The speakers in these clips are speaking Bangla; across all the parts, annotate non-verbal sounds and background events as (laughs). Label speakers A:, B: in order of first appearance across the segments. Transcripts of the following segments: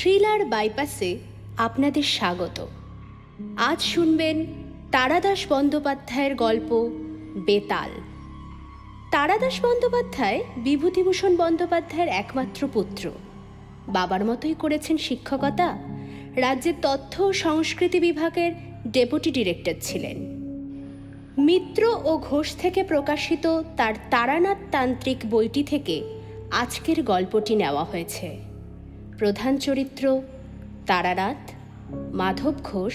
A: থ্রিলার বাইপাসে আপনাদের স্বাগত। আজ শুনবেন তারাদাস বন্দ্যোপাধ্যায়ের গল্প বেতাল। তারাদাস বন্দ্যোপাধ্যায় বিভূতিভূষণ বন্দ্যোপাধ্যায়ের একমাত্র পুত্র। বাবার মতোই করেছেন শিক্ষকতা। রাজ্যের তথ্য ও সংস্কৃতি বিভাগের ডেপুটি ডিরেক্টর ছিলেন। মিত্র ও ঘোষ থেকে প্রকাশিত তার তারানাথ তান্ত্রিক বইটি থেকে আজকের গল্পটি নেওয়া হয়েছে। প্রধান চরিত্র তারানাথ, মাধব ঘোষ,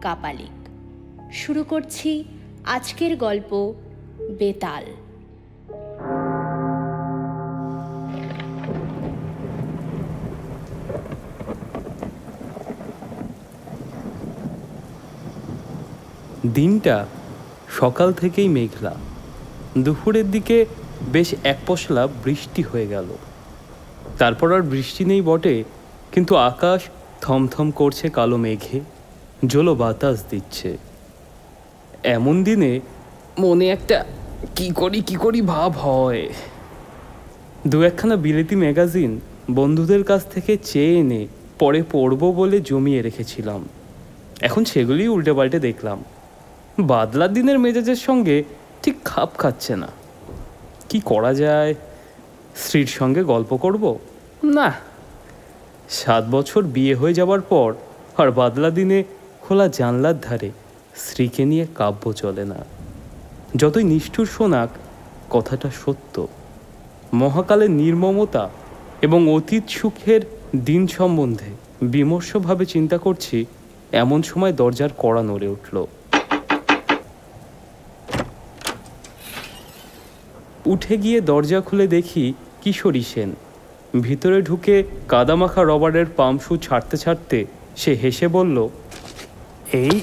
A: কাপালিক। শুরু করছি আজকের গল্প বেতাল।
B: দিনটা সকাল থেকেই মেঘলা। দুপুরের দিকে বেশ এক পশলা বৃষ্টি হয়ে গেল। তারপর আর বৃষ্টি নেই বটে, কিন্তু আকাশ থমথম করছে কালো মেঘে জলো বাতাস দিচ্ছে। এমন দিনে মনে একটা কি করি কি করি ভাব হয়। দু একখানা বিলেতি ম্যাগাজিন বন্ধুদের কাছ থেকে চেয়ে এনে পরে পড়ব বলে জমিয়ে রেখেছিলাম। এখন সেগুলি উল্টে পাল্টে দেখলাম। বাদলার দিনের মেজাজের সঙ্গে ঠিক খাপ খাচ্ছে না। কি করা যায়? স্ত্রীর সঙ্গে গল্প করব? না। সাত বছর বিয়ে হয়ে যাওয়ার পর আর বাদলা দিনে খোলা জানলার ধারে স্ত্রীকে নিয়ে কাব্য চলে না। যতই নিষ্ঠুর শোনাক, কথাটা সত্য। মহাকালের নির্মমতা এবং অতীত সুখের দিন সম্বন্ধে বিমর্ষভাবে চিন্তা করছি, এমন সময় দরজার কড়া নড়ে উঠল। উঠে গিয়ে দরজা খুলে দেখি কিশোরী সেন। ভিতরে ঢুকে কাদামাখা রবারের পাম্পশু ছাড়তে ছাড়তে সে হেসে বলল
C: এই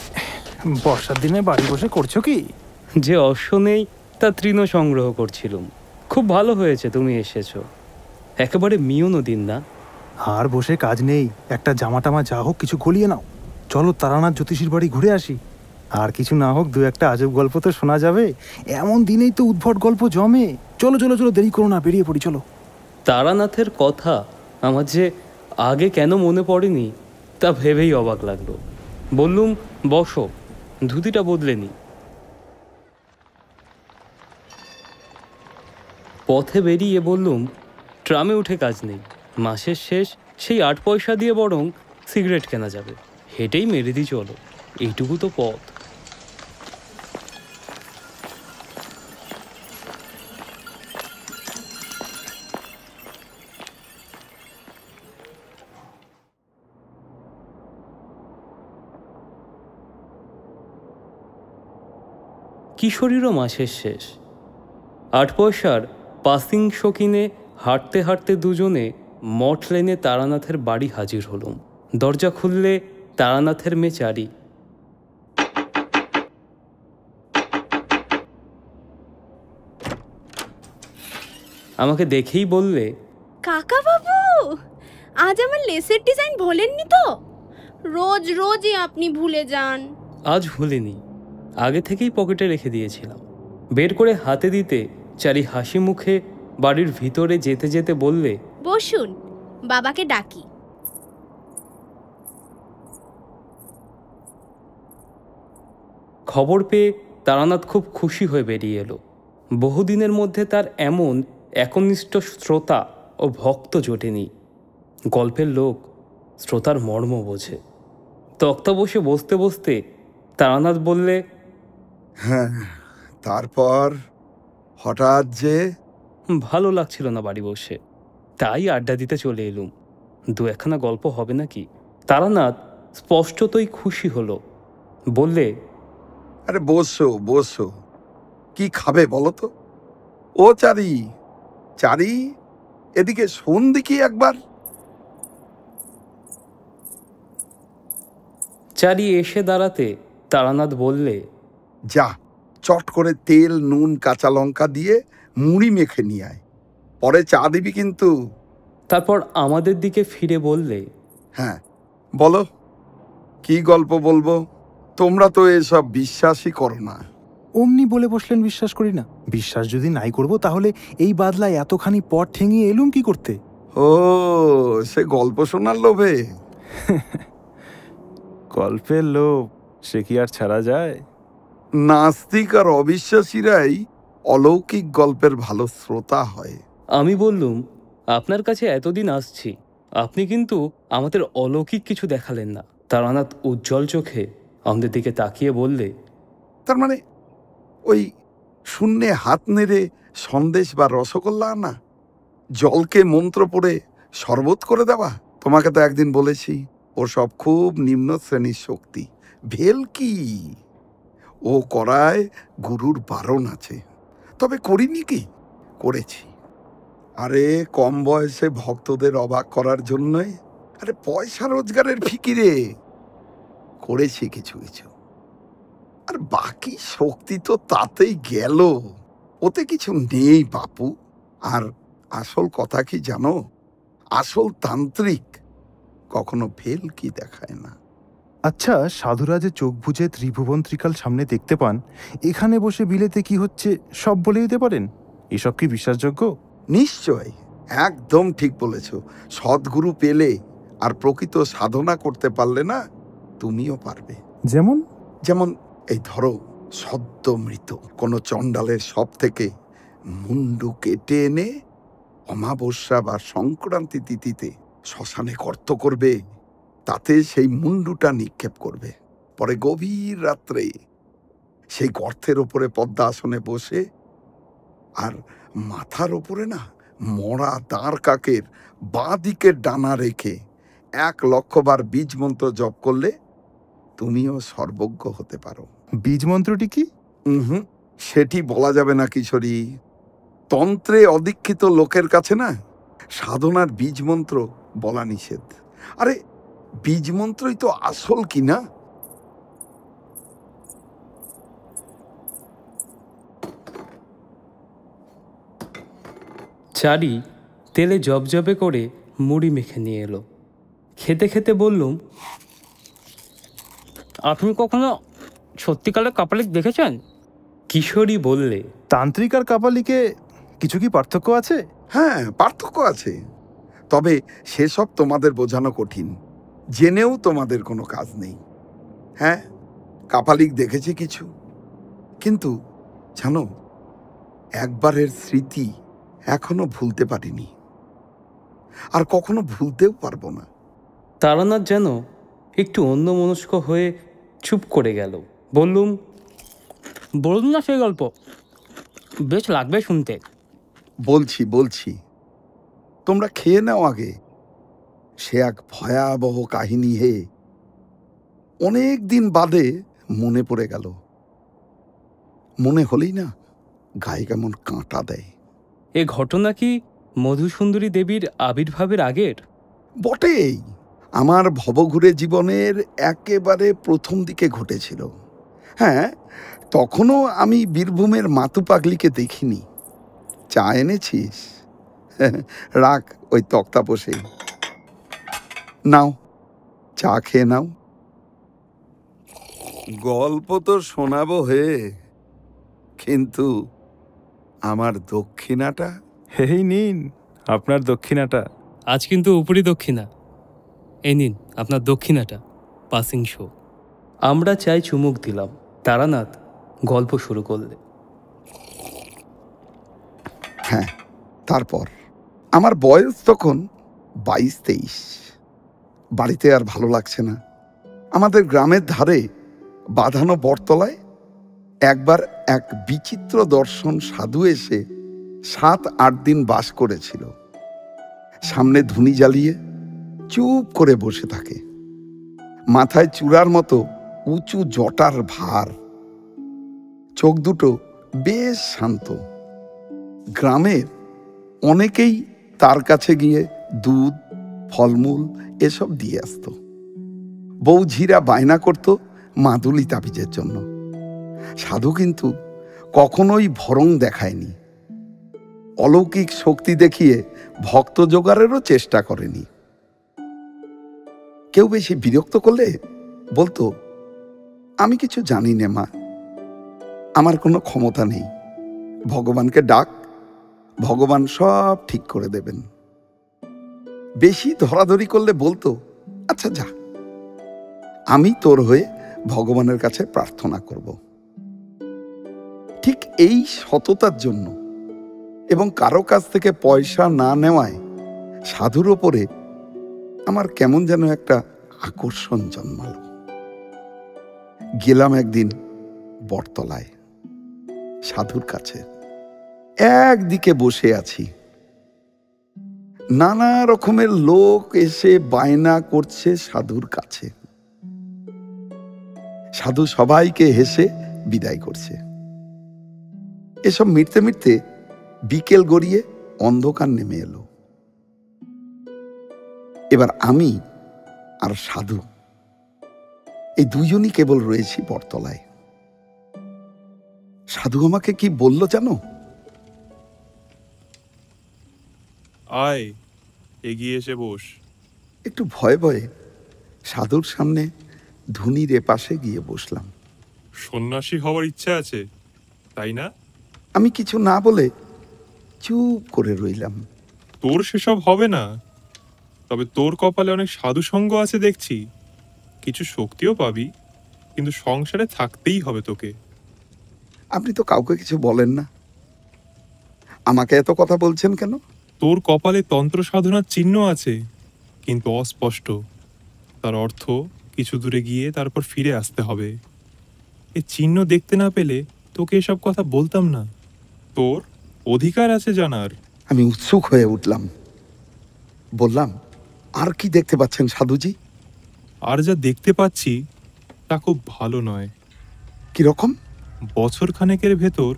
C: বর্ষার দিনে বাড়ি বসে করছ কি?
B: যে অশ্ব নেই তা তৃণ সংগ্রহ করছিলুম। খুব ভালো হয়েছে তুমি এসেছ। একেবারে মিয়নো দিন না?
C: আর বসে কাজ নেই। একটা জামা টামা যা হোক কিছু গলিয়ে নাও। চলো তারানাথ জ্যোতিষীর বাড়ি ঘুরে আসি। আর কিছু না হোক, দু একটা আজব গল্প তো শোনা যাবে। এমন দিনেই তো উদ্ভট গল্প জমে। চলো চলো চলো, দেরি করো না, বেরিয়ে পড়ি, চলো।
B: তারানাথের কথা আমার যে আগে কেন মনে পড়েনি, তা ভেবেই অবাক লাগল। বললুম, বসো, ধুতিটা বদলে নি। পথে বেরিয়ে বললুম, ট্রামে উঠে কাজ নেই। মাসের শেষ, সেই আট পয়সা দিয়ে বরং সিগারেট কেনা যাবে। হেঁটেই মেরে দিই, চলো। এইটুকু তো পথ। কিশোরীরও মাসের শেষ। আট পয়সার পাসিং শকিনে হাঁটতে হাঁটতে দুজনে মঠ লেনে তারানাথের বাড়ি হাজির হলুম। দরজা খুললে তারানাথের মেয়ে চারি আমাকে দেখেই বললে
A: কাকা বাবু আজ আমার লেসের ডিজাইন ভোলেননি তো? রোজ রোজই আপনি ভুলে যান।
B: আজ ভুলিনি। আগে থেকেই পকেটে রেখে দিয়েছিলাম। বের করে হাতে দিতে চারি হাসি মুখে বাড়ির ভিতরে যেতে যেতে বললে
A: বসুন বাবাকে ডাকি।
B: খবর পেয়ে তারানাথ খুব খুশি হয়ে বেরিয়ে এলো। বহুদিনের মধ্যে তার এমন একনিষ্ঠ শ্রোতা ও ভক্ত জোটেনি। গল্পের লোক শ্রোতার মর্ম বোঝে। তক্তা বসে বসতে বসতে তারানাথ বললে
D: হ্যাঁ তারপর হঠাৎ যে
B: ভালো লাগছিল না বাড়ি বসে। তাই আড্ডা দিতে চলে এলুম। দু একখানা গল্প হবে নাকি? তারানাথ স্পষ্টতই খুশি হলো। বললে
D: আরে বসো বসো। কি খাবে বলো তো? ও চারি চারি এদিকে শোন দেখি একবার।
B: চারি এসে দাঁড়াতে তারানাথ বললে
D: যা চট করে তেল নুন কাঁচা লঙ্কা দিয়ে মুড়ি মেখে নিয়ে আয়। পরে চা দিবি কিন্তু।
B: তারপর আমাদের দিকে ফিরে বললে
D: হ্যাঁ বলো কি গল্প বলব? তোমরা তো এসব বিশ্বাসই করো না।
C: অমনি বলে বসলেন বিশ্বাস করি না। বিশ্বাস যদি নাই করব তাহলে এই বাদলায় এতখানি পথ ঠেঙিয়ে এলুম কি করতে?
D: ও সে গল্প শোনার লোভে। (laughs)
C: গল্পের লোভ সে কি আর ছাড়া যায়?
D: নাস্তিক আর অবিশ্বাসীরাই অলৌকিক গল্পের ভালো শ্রোতা হয়।
B: আমি বললুম আপনার কাছে এতদিন আসছি আপনি কিন্তু আমাদের অলৌকিক কিছু দেখালেন না। তার তারানাথ উজ্জ্বল চোখে আমাদের দিকে তাকিয়ে বললে
D: তার মানে ওই শূন্যে হাত নেড়ে সন্দেশ বা রসগোল্লা না? জলকে মন্ত্র পড়ে শরবত করে দেওয়া? তোমাকে তো একদিন বলেছি ও সব খুব নিম্ন শ্রেণির শক্তি। ভেল কি ও করায় গুরুর বারণ আছে। তবে করিনি কি? করেছি। আরে, কম বয়সে ভক্তদের অবাক করার জন্যই। আরে, পয়সা রোজগারের ফিকিরে। করেছি কিছু কিছু। আর বাকি শক্তি তো তাতেই গেল। ওতে কিছু নেই, বাপু। আর আসল কথা কি জানো? আসল তান্ত্রিক কখনো ফেল কি দেখায় না।
C: আচ্ছা সাধুরা যে চোখ বুঝে ত্রিভুবন ত্রিকাল সামনে দেখতে পান এখানে বসে বিলেতে কি হচ্ছে সব বলে দিতে পারেন? এসব কি বিশ্বাসযোগ্য?
D: নিশ্চয় একদম ঠিক বলেছ। সদ্গুরু পেলে আর প্রকৃত সাধনা করতে পারলে না তুমিও পারবে।
C: যেমন?
D: যেমন এই ধরো সদ্য মৃত কোনো চণ্ডালের সব থেকে মুন্ডু কেটে এনে অমাবস্যা বা সংক্রান্তি তিথিতে শ্মশানে গর্ত করবে। তাতে সেই মুন্ডুটা নিক্ষেপ করবে। পরে গভীর রাত্রে সেই গর্তের ওপরে পদ্মা আসনে বসে আর মাথার ওপরে না মরা দাঁড় কাকের বাঁ দিকের ডানা রেখে এক লক্ষবার বীজ মন্ত্র জপ করলে তুমিও সর্বজ্ঞ হতে পারো।
C: বীজ মন্ত্রটি কি
D: হুম সেটি বলা যাবে না কিশোরী। তন্ত্রে অদীক্ষিত লোকের কাছে না সাধনার বীজ মন্ত্র বলা নিষেধ। আরে বীজ মন্ত্রই তো আসল কি না?
B: চারি তেলে জবজবে করে মুড়ি মেখে নিয়ে এলো। খেতে খেতে বললুম আপনি কখনো সত্যিকালের কাপালিক দেখেছেন? কিশোরী বললে
C: তান্ত্রিক আর কাপালিকে কিছু কি পার্থক্য আছে?
D: হ্যাঁ পার্থক্য আছে। তবে সেসব তোমাদের বোঝানো কঠিন। জেনেও তোমাদের কোনো কাজ নেই। হ্যাঁ কাপালিক দেখেছি কিছু? কিন্তু জানো একবারের স্মৃতি এখনও ভুলতে পারিনি। আর কখনো ভুলতেও পারব না।
B: তারানাথ যেন একটু অন্যমনস্ক হয়ে চুপ করে গেল। বললুম বলুন না সেই গল্প বেশ লাগবে শুনতে।
D: বলছি বলছি তোমরা খেয়ে নাও আগে। সে এক ভয়াবহ কাহিনী হে। অনেক দিন বাদে মনে পড়ে গেল। মনে হলেই না গায়ে কেমন কাঁটা দেয়।
B: এ ঘটনা কি মধুসুন্দরী দেবীর আবির্ভাবের আগের?
D: বটেই। আমার ভবঘুরে জীবনের একেবারে প্রথম দিকে ঘটেছিল। হ্যাঁ তখনও আমি বীরভূমের মাতু পাগলিকে দেখিনি। চা এনেছিস? (laughs) রাখ ওই তক্তা বসে নাও চা খেয়ে নাও। গল্প তো শোনাবো হে কিন্তু আমার দক্ষিণাটা?
C: হেই নিন আপনার দক্ষিণাটা।
B: আজ কিন্তু উপরি দক্ষিণা। এই নিন আপনার দক্ষিণাটা পাসিং শো আমরা চাই চুমুক দিলাম। তারানাথ গল্প শুরু করলে।
D: হ্যাঁ তারপর। আমার বয়স তখন বাইশ তেইশ। বাড়িতে আর ভালো লাগছে না। আমাদের গ্রামের ধারে বাঁধানো বটতলায় একবার এক বিচিত্র দর্শন সাধু এসে সাত, আট দিন বাস করেছিল। সামনে ধুনি জ্বালিয়ে চুপ করে বসে থাকে। মাথায় চূড়ার মতো উঁচু জটার ভার। চোখ দুটো বেশ শান্ত। গ্রামের অনেকেই তার কাছে গিয়ে দুধ ফলমূল এসব দিয়ে আসতো। বৌঝিরা বায়না করত মাদুলি তাবিজের জন্য। সাধু কিন্তু কখনোই ভরং দেখায়নি। অলৌকিক শক্তি দেখিয়ে ভক্ত জোগাড়েরও চেষ্টা করেনি। কেউ বেশি বিরক্ত করলে বলতো, আমি কিছু জানি না মা, আমার কোনো ক্ষমতা নেই। ভগবানকে ডাক, ভগবান সব ঠিক করে দেবেন। বেশি ধরাধরি করলে বলতো আচ্ছা যা, আমি তোর হয়ে ভগবানের কাছে প্রার্থনা করব। ঠিক এই সততার জন্য এবং কারও কাছ থেকে পয়সা না নেওয়ায় সাধুর ওপরে আমার কেমন যেন একটা আকর্ষণ জন্মাল। গেলাম একদিন বটতলায় সাধুর কাছে। একদিকে বসে আছি। নানা রকমের লোক এসে বায়না করছে সাধুর কাছে। সাধু সবাইকে হেসে বিদায় করছে। এসব মিটতে মিটতে বিকেল গড়িয়ে অন্ধকার নেমে এলো। এবার আমি আর সাধু, এই দুজনই কেবল রয়েছি বটতলায়। সাধু আমাকে কি বলল জানো?
E: আয় এগিয়ে এসে বস।
D: একটু ভয়ে ভয়ে সাধুর সামনে ধুনির এপাশে গিয়ে বসলাম।
E: সন্ন্যাসী হওয়ার ইচ্ছা আছে তাই না?
D: আমি কিছু না বলে চুপ করে রইলাম।
E: তোর সেসব হবে না তবে তোর কপালে অনেক সাধু সঙ্গ আছে দেখছি। কিছু শক্তিও পাবি কিন্তু সংসারে থাকতেই হবে তোকে।
D: আপনি তো কাউকে কিছু বলেন না। আমাকে এত কথা বলছেন কেন?
E: তোর কপালে তন্ত্র সাধনার চিহ্ন আছে কিন্তু অস্পষ্ট। তার অর্থ কিছু দূরে গিয়ে তারপর ফিরে আসতে হবে। এ চিহ্ন দেখতে না পেলে তোকে এসব কথা বলতাম না। তোর অধিকার আছে জানার।
D: আমি উৎসুক হয়ে উঠলাম। বললাম আর কি দেখতে পাচ্ছেন সাধুজি?
E: আর যা দেখতে পাচ্ছি তা খুব ভালো নয়।
D: কীরকম?
E: বছর খানেকের ভেতর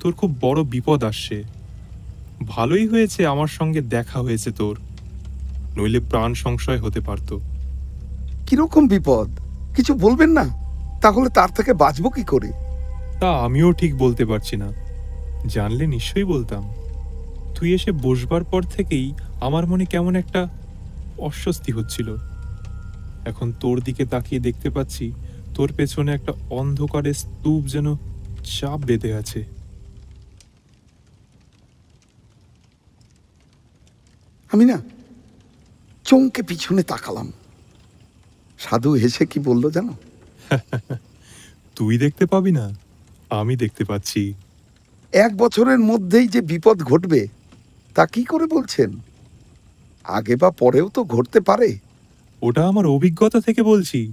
E: তোর খুব বড় বিপদ আসছে। ভালোই হয়েছে আমার সঙ্গে দেখা হয়েছে তোর। নইলে প্রাণ সংশয় হতে পারত।
D: কীরকম বিপদ? কিছু বলবেন না? তাহলে তার থেকে বাঁচবো কি করে?
E: তা আমিও ঠিক বলতে পারছি না। জানলে নিশ্চয়ই বলতাম। তুই এসে বসবার পর থেকেই আমার মনে কেমন একটা অস্বস্তি হচ্ছিল। এখন তোর দিকে তাকিয়ে দেখতে পাচ্ছি তোর পেছনে একটা অন্ধকারের স্তূপ যেন চাপ বেঁধে আছে।
D: আমি না চমকে পিছনে তাকালাম। সাধু হেসে কি বলল জানো? (laughs)
E: তুই দেখতে পাবি না আমি দেখতে পাচ্ছি।
D: এক বছরের মধ্যেই যে বিপদ ঘটবে তা কি করে বলছেন? আগে বা পরেও তো ঘটতে পারে।
E: ওটা আমার অভিজ্ঞতা থেকে বলছি।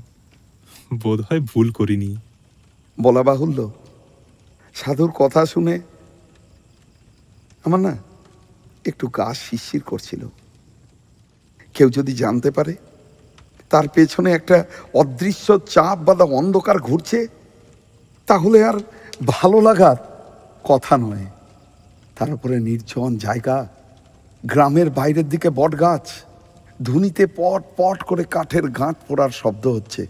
E: বোধহয় ভুল করিনি।
D: বলা বাহুল্য। সাধুর কথা শুনে আমার না একটু গা শিরশির করছিল। কেউ যদি জানতে পারে, তার পেছনে একটা অদৃশ্য চাপ বাঁধা অন্ধকার ঘুরছে, তাহলে আর ভালো লাগার কথা নয়। তার উপরে নির্জন জায়গা, গ্রামের বাইরের দিকে বট গাছ ধুনিতে পট পট করে কাঠের গাঁট পোড়ার শব্দ হচ্ছে।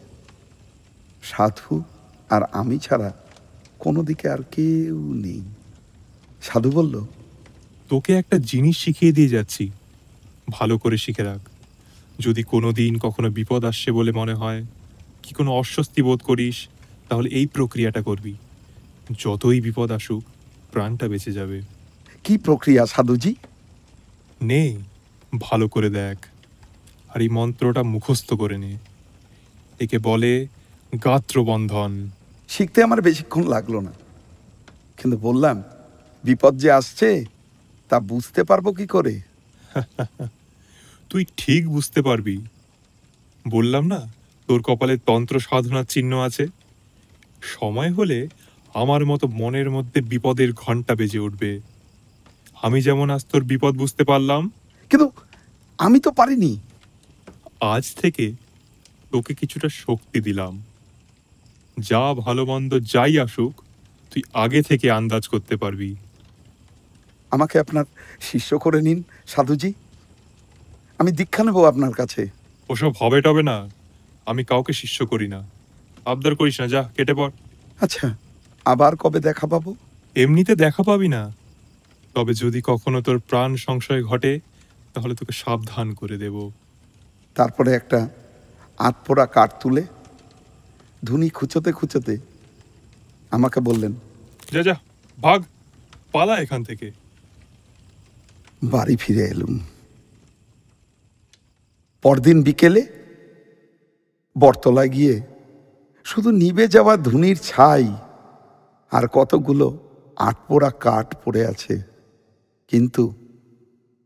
D: সাধু আর আমি ছাড়া কোনো দিকে আর কেউ নেই। সাধু বলল
E: তোকে একটা জিনিস শিখিয়ে দিয়ে যাচ্ছি। ভালো করে শিখে রাখ। যদি কোনো দিন কখনো বিপদ আসছে বলে মনে হয় কি কোনো অস্বস্তি বোধ করিস তাহলে এই প্রক্রিয়াটা করবি। যতই বিপদ আসুক প্রাণটা বেঁচে যাবে।
D: কি প্রক্রিয়া সাধুজি?
E: নে ভালো করে দেখ। আর এই মন্ত্রটা মুখস্থ করে নে। একে বলে গাত্রবন্ধন।
D: শিখতে আমার বেশিক্ষণ লাগল না। কিন্তু বললাম বিপদ যে আসছে তা বুঝতে পারব কি করে?
E: তুই ঠিক বুঝতে পারবি। বললাম না তোর কপালে তন্ত্র সাধনার চিহ্ন আছে? সময় হলে আমার মতো মনের মধ্যে বিপদের ঘণ্টা বেজে উঠবে। আমি যেমন আজ তোর বিপদ বুঝতে পারলাম।
D: কিন্তু আমি তো পারিনি।
E: আজ থেকে তোকে কিছুটা শক্তি দিলাম। যা ভালো মন্দ যাই আসুক তুই আগে থেকে আন্দাজ করতে পারবি।
D: আমাকে আপনার শিষ্য করে নিন সাধুজি। আমি দীক্ষা নেব আপনার কাছে।
E: ওসব হবে টবে না। আমি কাউকে শিষ্য করি না। আবদার করিস না যা কেটে পড়।
D: আচ্ছা আবার কবে দেখা পাবো?
E: এমনিতে দেখা পাবি না। তবে যদি কখনো তোর প্রাণ সংশয় ঘটে তাহলে তোকে সাবধান করে দেব।
D: তারপরে একটা আটপোড়া কাঠ তুলে ধুনি খুঁচোতে খুঁচোতে আমাকে বললেন
E: যা যা ভাগ পালা এখান থেকে।
D: বাড়ি ফিরে এলুম। পরদিন বিকেলে বটতলায় গিয়ে শুধু নিভে যাওয়া ধুনির ছাই আর কতগুলো আটপোড়া কাঠ পড়ে আছে, কিন্তু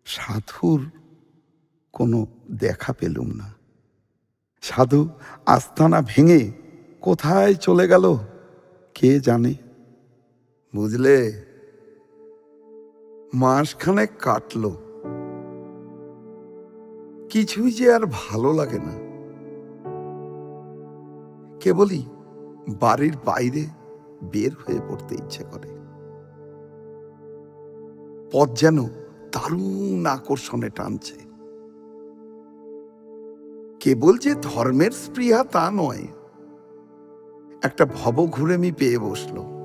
D: সাধুর কোনো দেখা পেলুম না। সাধু আস্তানা ভেঙে কোথায় চলে গেল কে জানে? বুঝলে মাসখানেক কাটলো। কিছুই যে আর ভালো লাগে না। কেবলই বাড়ির বাইরে বের হয়ে পড়তে ইচ্ছে করে। পথ যেন দারুণ আকর্ষণে টানছে। কেবল যে ধর্মের স্পৃহা তা নয়, একটা ভব ভবঘুরেমি পেয়ে বসল।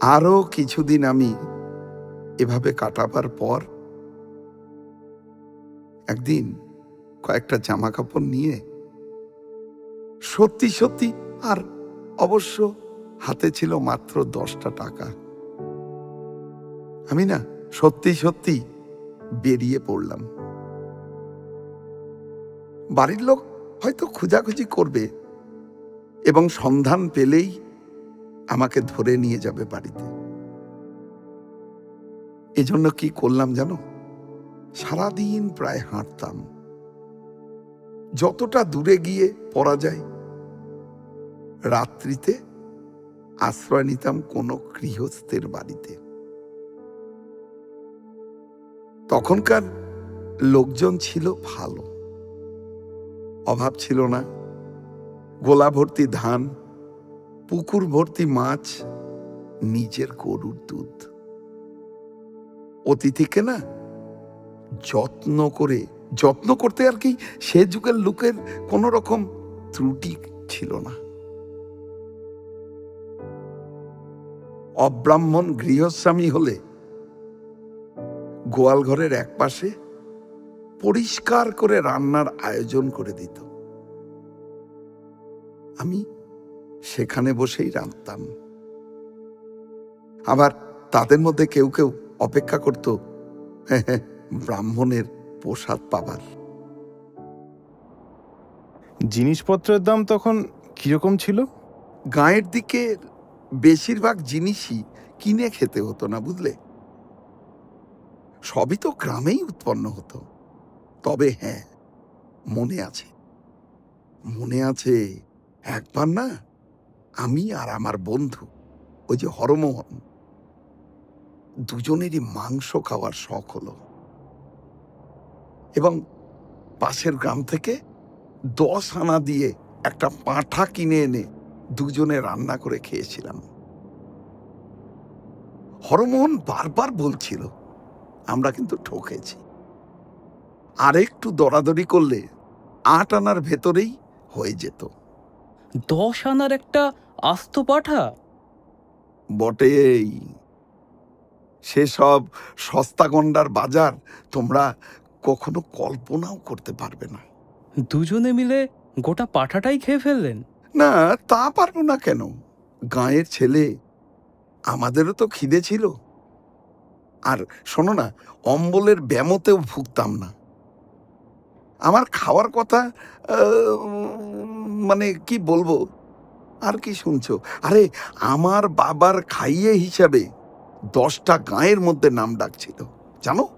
D: আরও কিছুদিন আমি এভাবে কাটাবার পর একদিন কয়েকটা জামা কাপড় নিয়ে সত্যি সত্যি আর অবশ্য হাতে ছিল মাত্র দশটা টাকা। আমি না সত্যি সত্যি বেরিয়ে পড়লাম। বাড়ির লোক হয়তো খোঁজাখুঁজি করবে এবং সন্ধান পেলেই আমাকে ধরে নিয়ে যাবে বাড়িতে। এজন্য কি করলাম জানো? সারাদিন প্রায় হাঁটতাম। যতটা দূরে গিয়ে পড়া যায়, রাত্রিতে আশ্রয় নিতাম কোনো গৃহস্থের বাড়িতে। তখনকার লোকজন ছিল ভালো। অভাব ছিল না। গোলা ভর্তি ধান পুকুর ভর্তি মাছ, নিজের গরুর দুধ। অতিথিকে না যত্ন করে, যত্ন করতে আর কি সে যুগের লোকের কোন রকম ত্রুটি ছিল না। অব্রাহ্মণ গৃহস্বামী হলে গোয়াল ঘরের এক পাশে পরিষ্কার করে রান্নার আয়োজন করে দিত। আমি সেখানে বসেই রাঁধতাম। আবার তাদের মধ্যে কেউ কেউ অপেক্ষা করত ব্রাহ্মণের প্রসাদ পাবার।
C: জিনিসপত্রের দাম তখন কীরকম ছিল?
D: গাঁয়ের দিকে বেশিরভাগ জিনিসই কিনে খেতে হতো না বুঝলে? সবই তো গ্রামেই উৎপন্ন হতো। তবে হ্যাঁ মনে আছে। মনে আছে একবার না আমি আর আমার বন্ধু, ওই যে হরমোহন, দুজনেরই মাংস খাওয়ার শখ হলো। এবং পাশের গ্রাম থেকে দশ আনা দিয়ে একটা পাঁঠা কিনে এনে দুজনে রান্না করে খেয়েছিলাম। হরমোহন বারবার বলছিল, আমরা কিন্তু ঠকেছি। আর একটু দরাদরি করলে আট আনার ভেতরেই হয়ে যেত।
B: দশ আনার একটা আস্ত পাঠা?
D: বটেই। সেসব সস্তা গন্ডার বাজার তোমরা কখনো কল্পনাও করতে পারবে না।
B: দুজনে মিলে গোটা পাঠাটাই খেয়ে ফেললেন।
D: না তা পারব না কেন? গাঁয়ের ছেলে আমাদেরও তো খিদে ছিল। আর শোনো না অম্বলের ব্যামতেও ভুগতাম না। আমার খাওয়ার কথা মানে কি বলব? আর কি শুনছো? আরে আমার বাবার খাইয়ে হিসাবে দশটা গাঁয়ের মধ্যে নাম ডাকছিল জানো?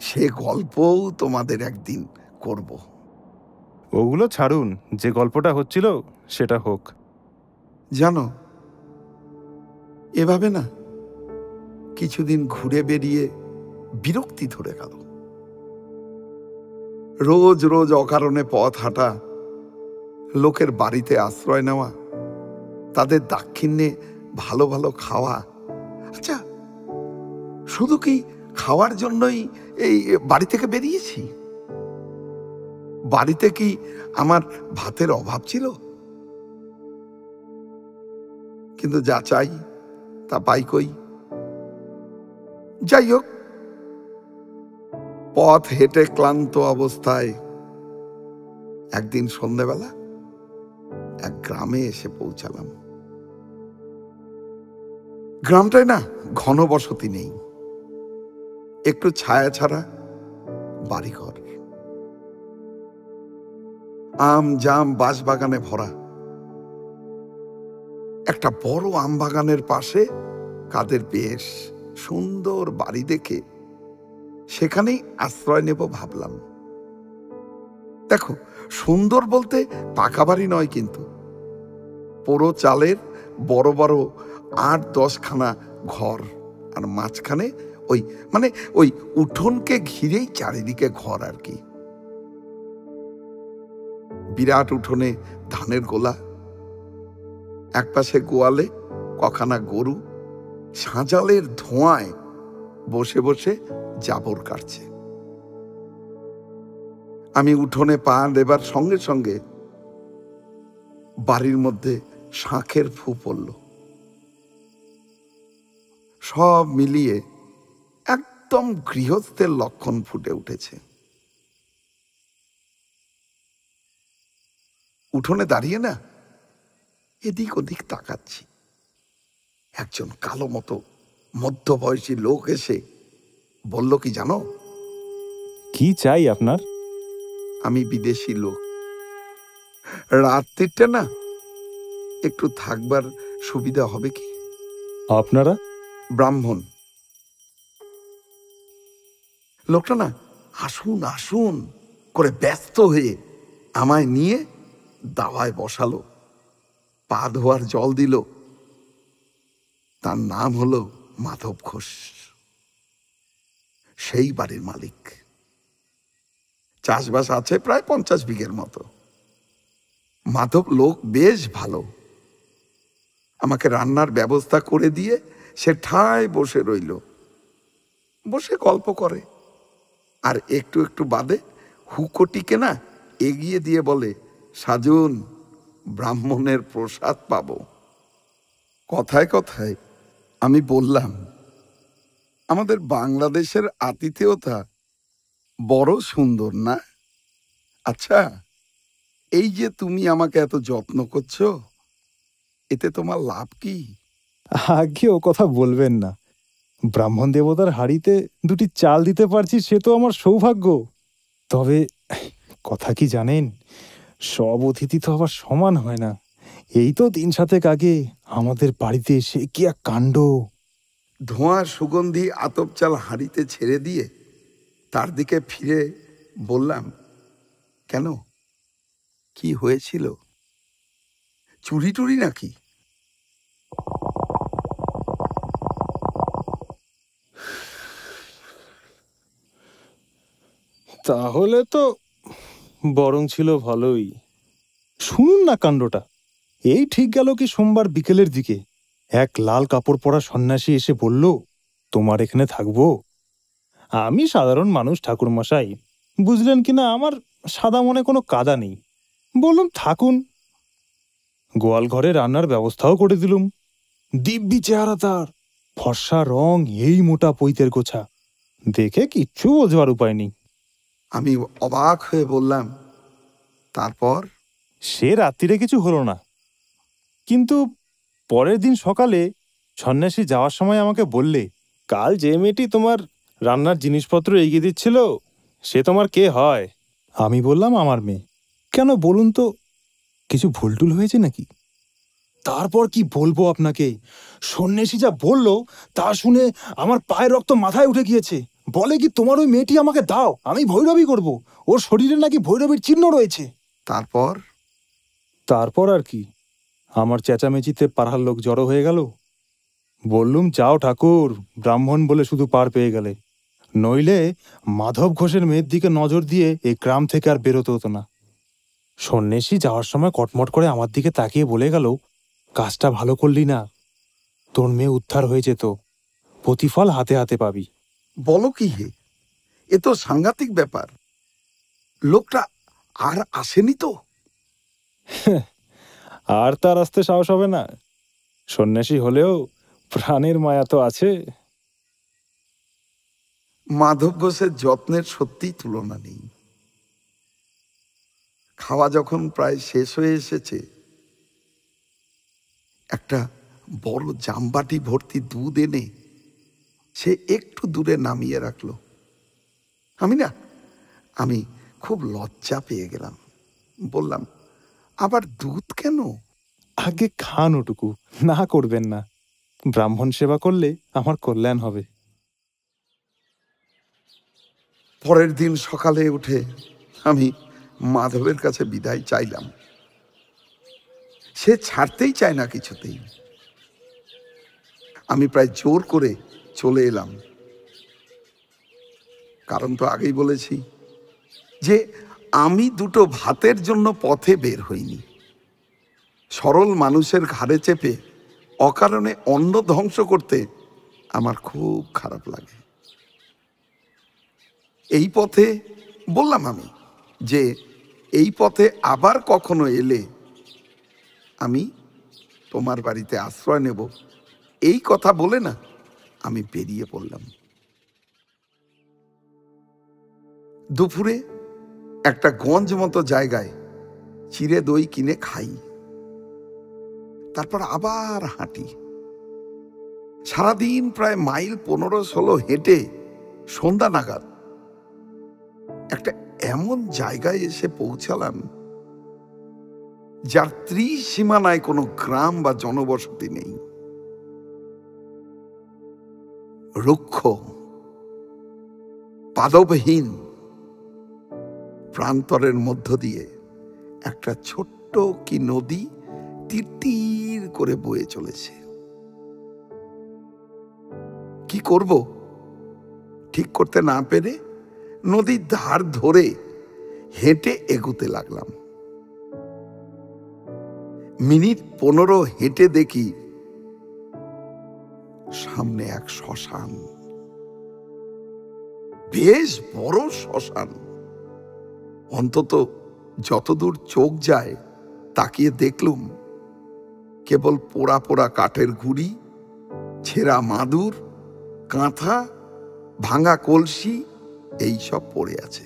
D: সে গল্পও তোমাদের একদিন করব।
C: ওগুলো ছাড়ুন যে গল্পটা হচ্ছিল সেটা হোক।
D: জানো এভাবে না কিছুদিন ঘুরে বেরিয়ে বিরক্তি ধরে গেল। রোজ রোজ অকারণে পথ হাঁটা লোকের বাড়িতে আশ্রয় নেওয়া, তাদের দাক্ষিণ্যে ভালো ভালো খাওয়া। আচ্ছা শুধু কি খাওয়ার জন্যই এই বাড়ি থেকে বেরিয়েছি? বাড়িতে কি আমার ভাতের অভাব ছিল? কিন্তু যা চাই, তা পাই কই? যাই হোক, পথ হেঁটে ক্লান্ত অবস্থায় একদিন সন্ধ্যাবেলা এক গ্রামে এসে পৌঁছালাম। গ্রামটায় না ঘন বসতি নেই। একটু ছায়া ছাড়া বাড়িঘর। আম, জাম, বাঁশবাগানে ভরা। একটা বড় আম বাগানের পাশে কাদের বেশ সুন্দর বাড়ি দেখে সেখানেই আশ্রয় নেব ভাবলাম। দেখো, সুন্দর বলতে পাকা বাড়ি নয় কিন্তু। পুরো চালের বড় বড় আট দশখানা ঘর আর মাঝখানে ওই মানে ওই উঠোনকে ঘিরেই চারিদিকে ঘর আর কি। বিরাট উঠোনে ধানের গোলা একপাশে গোয়ালে কখানা গরু, সাঁজালের ধোঁয়ায় বসে বসে জাবর কাটছে। আমি উঠোনে পা দেবার সঙ্গে সঙ্গে বাড়ির মধ্যে শাঁখের ফু পড়ল। সব মিলিয়ে একদম গৃহস্থের লক্ষণ ফুটে উঠেছে। উঠোনে দাঁড়িয়ে না, এদিক ওদিক তাকাচ্ছি। একজন কালো মতো মধ্যবয়সী লোক এসে বলল, কি জানো?
C: কি চাই আপনার?
D: আমি বিদেশি লোক। রাত্রিটা না একটু থাকবার সুবিধা হবে কি?
C: আপনারা?
D: ব্রাহ্মণ। লোকটা না আসুন আসুন করে ব্যস্ত হয়ে আমায় নিয়ে দাওয়ায় বসালো পা ধোয়ার জল দিল। তার নাম হলো মাধব ঘোষ। সেই বাড়ির মালিক। চাষবাস আছে প্রায় পঞ্চাশ বিঘের মতো। মাধব লোক বেশ ভালো। আমাকে রান্নার ব্যবস্থা করে দিয়ে সে ঠায় বসে রইল। বসে গল্প করে। আর একটু একটু বাদে হুকোটিকে না এগিয়ে দিয়ে বলে, সাজুন, ব্রাহ্মণের প্রসাদ পাব। কথায় কথায় আমি বললাম, আমাদের বাংলাদেশের আতিথেয়তা বড় সুন্দর না? আচ্ছা এই যে তুমি আমাকে এত যত্ন করছ এতে তোমার লাভ কি?
C: আগে ও কথা বলবেন না। ব্রাহ্মণ দেবতার হাড়িতে দুটি চাল দিতে পারছি সে তো আমার সৌভাগ্য। তবে কথা কি জানেন? সব অতিথি তো আবার সমান হয় না। এই তো দিন সাতেক আগে আমাদের বাড়িতে এসে কি এক কাণ্ড
D: ধোঁয়ার সুগন্ধি আতপ চাল হাঁড়িতে ছেড়ে দিয়ে তার দিকে ফিরে বললাম, কেন? কি হয়েছিল? চুরি টুরি নাকি?
C: তাহলে তো বরং ছিল ভালোই। শুনুন না কাণ্ডটা। এই ঠিক গেল কি সোমবার বিকেলের দিকে। এক লাল কাপড় পরা সন্ন্যাসী এসে বলল, তোমার এখানে থাকব? আমি সাধারণ মানুষ ঠাকুরমশাই। বুঝলেন কিনা আমার সাদা মনে কোনো কাদা নেই। বললাম থাকুন। গোয়াল ঘরে রান্নার ব্যবস্থাও করে দিলুম। দিব্যি চেহারা তার। ফর্সা রং এই মোটা পৈতের গোছা। দেখে কিচ্ছু বোঝবার উপায় নেই।
D: আমি অবাক হয়ে বললাম তারপর?
C: সে রাত্রিরে কিছু হলো না। কিন্তু পরের দিন সকালে সন্ন্যাসী যাওয়ার সময় আমাকে বললে কাল যে মেয়েটি তোমার রান্নার জিনিসপত্র এগিয়ে দিচ্ছিল সে তোমার কে হয়? আমি বললাম আমার মেয়ে। কেন বলুন তো কিছু ভুলটুল হয়েছে নাকি? তারপর কি বলব আপনাকে? সন্ন্যাসী যা বলল তা শুনে আমার পায়ের রক্ত মাথায় উঠে গিয়েছে। বলে কি তোমার ওই মেয়েটি আমাকে দাও আমি ভৈরবী করব। ওর শরীরে নাকি ভৈরবীর চিহ্ন রয়েছে।
D: তারপর?
C: তারপর আর কি? আমার চেঁচামেচিতে পাড়ার লোক জড়ো হয়ে গেল। বললুম যাও ঠাকুর ব্রাহ্মণ বলে শুধু পার পেয়ে গেলে। নইলে মাধব ঘোষের মেয়ের দিকে নজর দিয়ে এই গ্রাম থেকে আর বেরোতে হতো না। সন্ন্যাসী যাওয়ার সময় কটমট করে আমার দিকে তাকিয়ে বলে গেল কাজটা ভালো করলি না। তোর মেয়ে উদ্ধার হয়ে যেত। প্রতিফল হাতে হাতে পাবি।
D: বলো কি হে? এ তো সাংঘাতিক ব্যাপার। লোকটা আর আসেনি তো? (laughs)
C: আর তার আসতে সাহস হবে না। সন্ন্যাসী হলেও প্রাণের মায়া তো আছে।
D: মাধব ঘোষের যত্নের সত্যিই তুলনা নেই। খাওয়া যখন প্রায় শেষ হয়ে এসেছে, একটা বড় জামবাটি ভর্তি দুধ এনে সে একটু দূরে নামিয়ে রাখল। আমি না, আমি খুব লজ্জা পেয়ে গেলাম। বললাম, আবার দুধ কেন?
C: আগে খান ওটুকু, না করবেন না। ব্রাহ্মণ সেবা করলে আমার কল্যাণ হবে।
D: পরের দিন সকালে উঠে আমি মাধবের কাছে বিদায় চাইলাম। সে ছাড়তেই চায় না কিছুতেই। আমি প্রায় জোর করে চলে এলাম। কারণ তো আগেই বলেছি যে আমি দুটো ভাতের জন্য পথে বের হইনি। সরল মানুষের ঘাড়ে চেপে অকারণে অন্ন ধ্বংস করতে আমার খুব খারাপ লাগে। এই পথে বললাম আমি যে এই পথে আবার কখনো এলে আমি তোমার বাড়িতে আশ্রয় নেব। এই কথা বলে না আমি বেরিয়ে পড়লাম। দুপুরে একটা গঞ্জ মতো জায়গায় চিড়ে দই কিনে খাই। তারপর আবার হাঁটি। সারাদিন প্রায় মাইল পনেরো ষোলো হেঁটে সন্ধ্যা নাগাদ এমন জায়গায় এসে পৌঁছালাম যার ত্রিসীমানায় কোনো গ্রাম বা জনবসতি নেই। রুক্ষ পাদবহীন প্রান্তরের মধ্য দিয়ে একটা ছোট্ট কি নদী তীর তীর করে বয়ে চলেছে। কি করব? ঠিক করতে না পেরে নদীর ধার ধরে হেঁটে এগুতে লাগলাম। মিনিট পনেরো হেঁটে দেখি সামনে এক শ্মশান। বেশ বড় শ্মশান। অন্তত যতদূর চোখ যায়, তাকিয়ে দেখলুম কেবল পোড়া পোড়া কাঠের গুড়ি, ছেঁড়া মাদুর, কাঁথা, ভাঙা কলসি এই সব পড়ে আছে।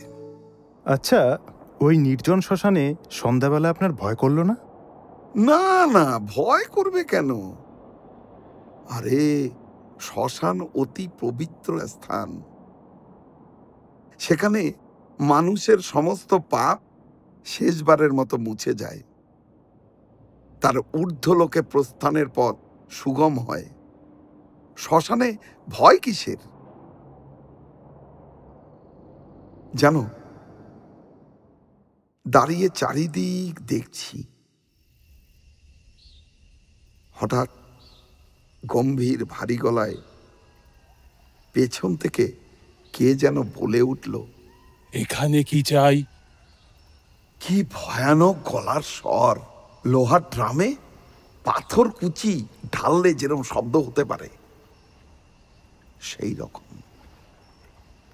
C: আচ্ছা ওই নির্জন শ্মশানে সন্ধ্যাবেলা আপনার ভয় করল না?
D: না না ভয় করবে কেন? আরে শ্মশান অতি পবিত্র স্থান। সেখানে মানুষের সমস্ত পাপ শেষবারের মতো মুছে যায়। তার ঊর্ধ্বলোকে প্রস্থানের পথ সুগম হয়। শ্মশানে ভয় কিসের? জানো দাঁড়িয়ে চারিদিক দেখছি। হঠাৎ গম্ভীর ভারী গলায় পেছন থেকে কে যেন বলে উঠল
F: এখানে কি চাই?
D: কি ভয়ানক গলার স্বর। লোহার ড্রামে? পাথর কুচি ঢাললে যেরকম শব্দ হতে পারে সেই রকম।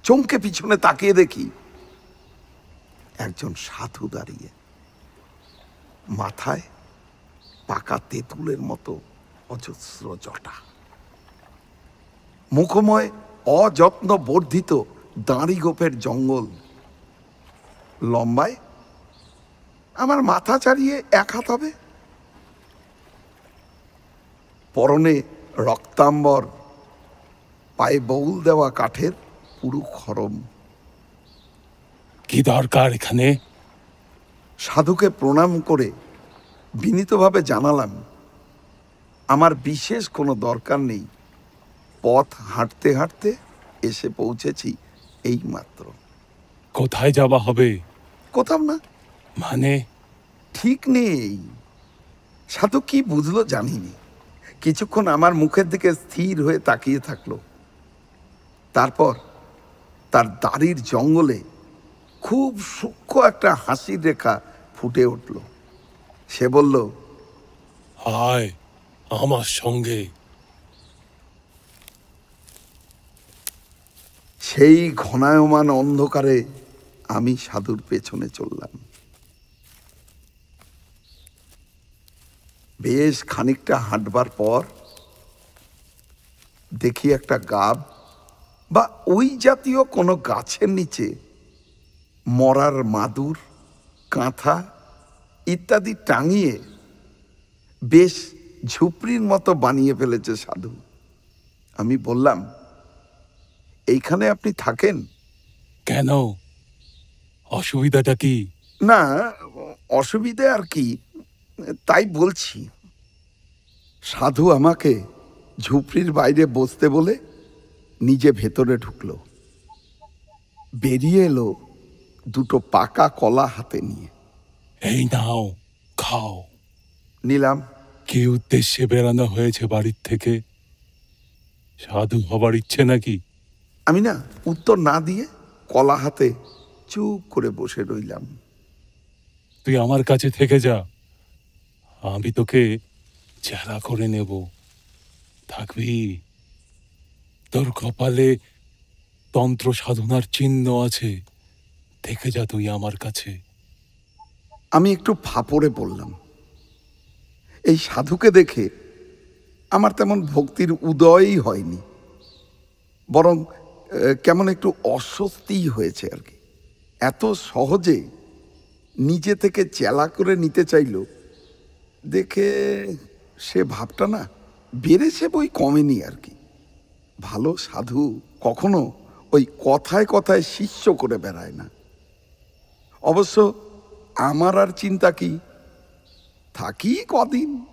D: চমকে পিছনে তাকিয়ে দেখি একজন সাধু দাঁড়িয়ে মাথায় পাকা তেঁতুলের মতো অজস্র জটা। মুখময়, অযত্ন বর্ধিত দাঁড়ি গোপের জঙ্গল। লম্বায়, আমার মাথা চাড়িয়ে এক হাত হবে। পরনে রক্তাম্বর, পায়ে বউল দেওয়া কাঠের পুরু খরম।
F: কি দরকার এখানে?
D: সাধুকে প্রণাম করে বিনীতভাবে জানালাম আমার বিশেষ কোনো দরকার নেই। পথ হাঁটতে হাঁটতে এসে পৌঁছেছি এই মাত্র
F: কোথায় যাওয়া হবে?
D: কোথাও না।
F: মানে?
D: ঠিক নেই। সাধু কি বুঝলো জানিনি। কিছুক্ষণ আমার মুখের দিকে স্থির হয়ে তাকিয়ে থাকল। তারপর তার দাড়ির জঙ্গলে খুব সূক্ষ্ম একটা হাসির রেখা ফুটে উঠল। সে বলল
F: হায় আমার সঙ্গে।
D: সেই ঘনায়মান অন্ধকারে আমি সাধুর পেছনে চললাম। বেশ খানিকটা হাঁটবার পর দেখি একটা গাব বা ওই জাতীয় কোনো গাছের নিচে মরার মাদুর কাঁথা ইত্যাদি টাঙিয়ে বেশ ঝুপড়ির মতো বানিয়ে ফেলেছে সাধু। আমি বললাম এইখানে আপনি থাকেন?
F: কেন? অসুবিধাটা কি?
D: না অসুবিধে আর কি তাই বলছি। সাধু আমাকে ঝুপড়ির বাইরে বসতে বলে নিজে ভেতরে ঢুকলো। বেরিয়ে এলো দুটো পাকা কলা হাতে নিয়ে।
F: এই নাও খাও।
D: নিলাম।
F: কি উদ্দেশ্যে বেরানো হয়েছে বাড়ির থেকে? সাধু হবার ইচ্ছে নাকি?
D: আমি না উত্তর না দিয়ে কলা হাতে চুপ করে বসে রইলাম।
F: তুই আমার কাছে থেকে যা। আমি তোকে চেলা করে নেব। থাকবি? তোর কপালে তন্ত্র সাধনার চিহ্ন আছে থেকে যা তুই আমার কাছে।
D: আমি একটু ফাপড়ে পড়লাম এই সাধুকে দেখে আমার তেমন ভক্তির উদয়ই হয়নি, বরং কেমন একটু অস্বস্তিই হয়েছে আর কি। এত সহজে নিজে থেকে চেলা করে নিতে চাইলো, দেখে সে ভাবটা না বেড়েছে বই কমেনি আর কি। ভালো সাধু কখনো ওই কথায় কথায় শিষ্য করে বেড়ায় না। অবশ্য আমার আর চিন্তা কি? থাকি কদিন।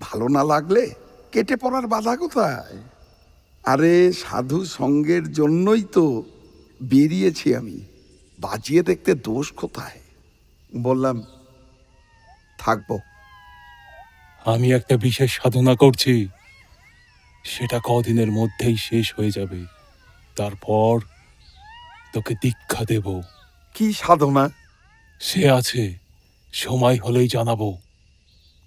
D: ভালো না লাগলে কেটে পড়ার বাধা কোথায়? আরে সাধু সঙ্গের জন্যই তো বেরিয়েছি আমি। বাজিয়ে দেখতে দোষ কোথায়? বললাম, থাকব।
F: আমি একটা বিশেষ সাধনা করছি। সেটা কদিনের মধ্যেই শেষ হয়ে যাবে। তারপর তোকে দীক্ষা দেব।
D: কি সাধনা?
F: সে আছে সময় হলেই জানাব।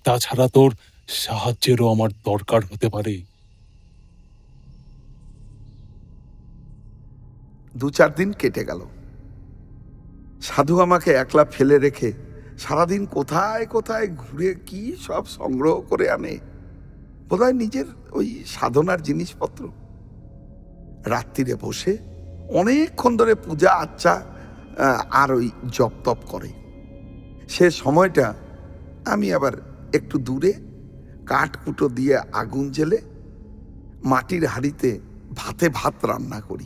F: তাছাড়া তোর সাহায্যেরও আমার দরকার হতে পারে।
D: দু চার দিন কেটে গেল। সাধু আমাকে একলা ফেলে রেখে সারাদিন কোথায় কোথায় ঘুরে কি সব সংগ্রহ করে আনে? বোধহয় নিজের ওই সাধনার জিনিসপত্র। রাত্রিরে বসে অনেকক্ষণ ধরে পূজা আচ্চা আর ওই জপ তপ করে। সে সময়টা আমি আবার একটু দূরে কাঠকুটো দিয়ে আগুন জেলে মাটির হাঁড়িতে ভাতে ভাত রান্না করি।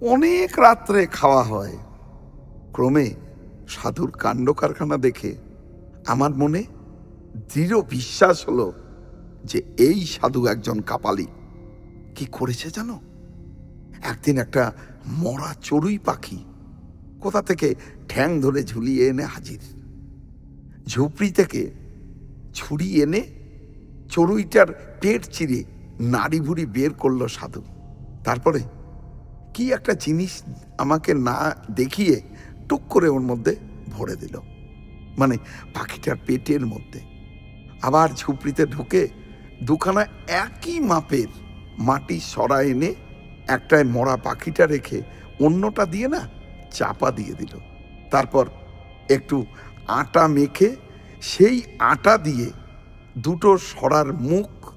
D: অনেক রাত্রে খাওয়া হয়। ক্রমে সাধুর কাণ্ড কারখানা দেখে আমার মনে দৃঢ় বিশ্বাস হলো যে এই সাধু একজন কাপালি। কি করেছে জানো? একদিন একটা মরা চড়ুই পাখি কোথা থেকে ঠ্যাং ধরে ঝুলিয়ে এনে হাজির। ঝুপড়ি থেকে ছুরি এনে চড়ুইটার পেট চিরে নাড়ি ভুড়ি বের করল সাধু। তারপরে কি একটা জিনিস আমাকে না দেখিয়ে টুক করে ওর মধ্যে ভরে দিল। মানে পাখিটার পেটের মধ্যে। আবার ঝুপড়িতে ঢুকে দুখানা একই মাপের মাটি সরা এনে একটায় মরা পাখিটা রেখে অন্যটা দিয়ে না চাপা দিয়ে দিল। তারপর একটু আটা মেখে সেই আটা দিয়ে দুটো সরার মুখ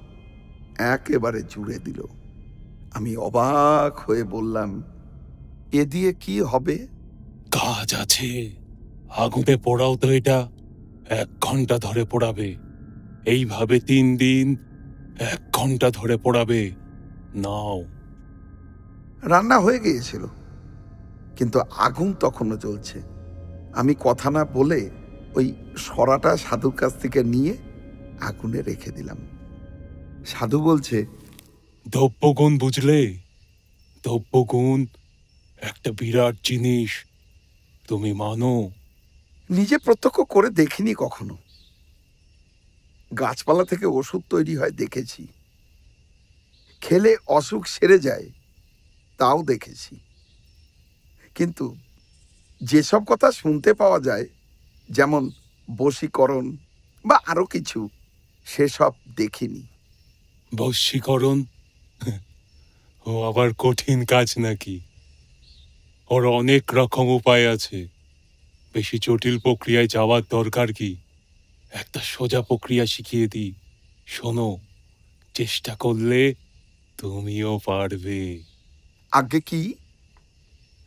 D: একেবারে জুড়ে দিল। আমি অবাক হয়ে বললাম, এ দিয়ে কি হবে?
F: কাজ আছে। আগুনে পোড়াও তো এটা। এক ঘণ্টা ধরে পোড়াবে। এইভাবে তিন দিন এক ঘণ্টা ধরে পড়াবে। নাও।
D: রান্না হয়ে গিয়েছিল কিন্তু আগুন তখনও চলছে আমি কথা না বলে ওই সরাটা সাধুর কাছ থেকে নিয়ে আগুনে রেখে দিলাম। সাধু বলছে
F: দ্রব্যগুণ বুঝলে? দ্রব্যগুণ একটা বিরাট জিনিস। তুমি মানো?
D: নিজে প্রত্যক্ষ করে দেখিনি কখনো। গাছপালা থেকে ওষুধ তৈরি হয়, দেখেছি। খেলে অসুখ সেরে যায়, তাও দেখেছি। কিন্তু যেসব কথা শুনতে পাওয়া যায়, যেমন বশীকরণ বা আরও কিছু, সেসব দেখিনি।
F: বশীকরণ? ও আবার কঠিন কাজ নাকি? ওর অনেক রকম উপায় আছে। বেশি জটিল প্রক্রিয়ায় যাওয়ার দরকার কি? একটা সোজা প্রক্রিয়া শিখিয়ে দিই। শোনো চেষ্টা করলে তুমিও পারবে।
D: আগে কি?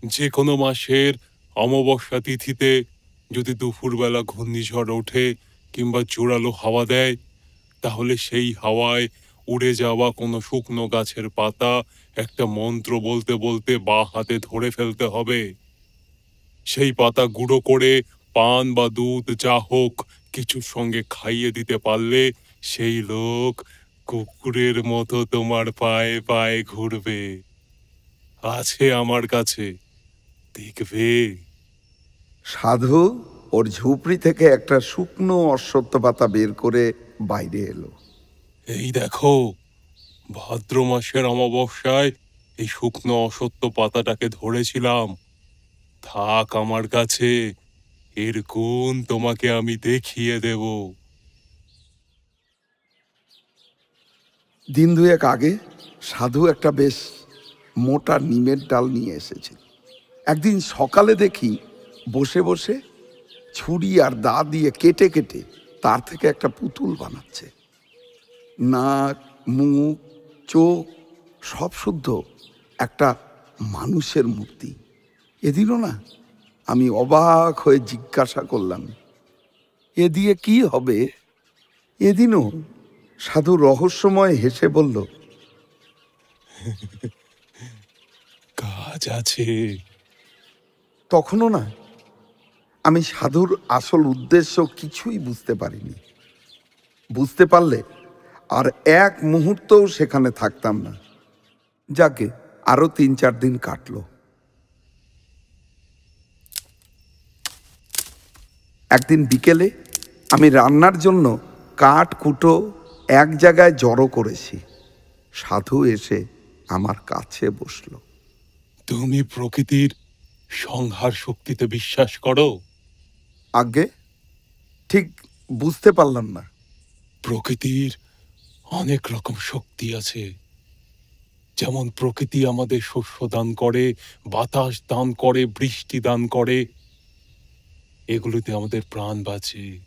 F: যে কোনো মাসের অমাবস্যা তিথিতে যদি দুপুরবেলা ঘূর্ণিঝড় ওঠে কিংবা জোরালো হাওয়া দেয় তাহলে সেই হাওয়ায় উড়ে যাওয়া কোনো শুকনো গাছের পাতা একটা মন্ত্র বলতে বলতে বা হাতে ধরে ফেলতে হবে। সেই পাতা গুঁড়ো করে পান বা দুধ যা হোক কিছুর সঙ্গে খাইয়ে দিতে পারলে সেই লোক কুকুরের মতো তোমার পায়ে পায়ে ঘুরবে। আছে আমার কাছে। দেখবে।
D: সাধু ওর ঝুপড়ি থেকে একটা শুকনো অশ্বত্থ পাতা বের করে বাইরে এলো।
F: এই দেখো ভাদ্র মাসের অমাবস্যায় এই শুকনো অসত্য পাতাটাকে ধরেছিলাম। থাক আমার কাছে। এর গুণ তোমাকে আমি দেখিয়ে দেব।
D: দিন দুয়েক আগে সাধু একটা বেশ মোটা নিমের ডাল নিয়ে এসেছে। একদিন সকালে দেখি বসে বসে ছুরি আর দা দিয়ে কেটে কেটে তার থেকে একটা পুতুল বানাচ্ছে। নাক, মুখ, চোখ সব শুদ্ধ একটা মানুষের মূর্তি। এদিনও না আমি অবাক হয়ে জিজ্ঞাসা করলাম এ দিয়ে কি হবে? এদিনও সাধু রহস্যময় হেসে বলল
F: কাজ আছে।
D: তখনও না আমি সাধুর আসল উদ্দেশ্য কিছুই বুঝতে পারিনি। বুঝতে পারলে আর এক মুহূর্তও সেখানে থাকতাম না। যাকে আরও তিন চার দিন কাটলো। একদিন বিকেলে আমি রান্নার জন্য কাঠ কুটো এক জায়গায় জড়ো করেছি। সাধু এসে আমার কাছে বসল।
F: তুমি প্রকৃতির সংহার শক্তিতে বিশ্বাস করো?
D: আগে ঠিক বুঝতে পারলাম না।
F: প্রকৃতির অনেক রকম শক্তি আছে। যেমন প্রকৃতি আমাদের শস্য দান করে বাতাস দান করে বৃষ্টি দান করে এগুলোতে আমাদের প্রাণ বাঁচে।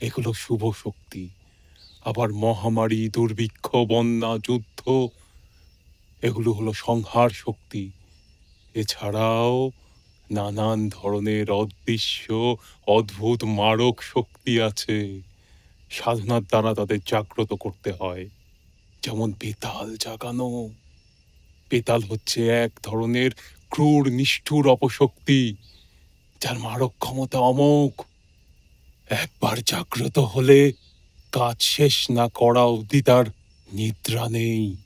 F: এগুলো শুভ শক্তি। আবার মহামারী, দুর্ভিক্ষ, বন্যা, যুদ্ধ, এগুলো হলো সংহার শক্তি। এছাড়াও নানান ধরনের অদৃশ্য, অদ্ভুত মারক শক্তি আছে। সাধনার দ্বারা তাদের জাগ্রত করতে হয়। যেমন বেতাল জাগানো। বেতাল হচ্ছে এক ধরনের ক্রূর, নিষ্ঠুর অপশক্তি। যার মারক ক্ষমতা অমোঘ। একবার জাগ্রত হলে কাজ শেষ না করা অবধি তার নিদ্রা নেই।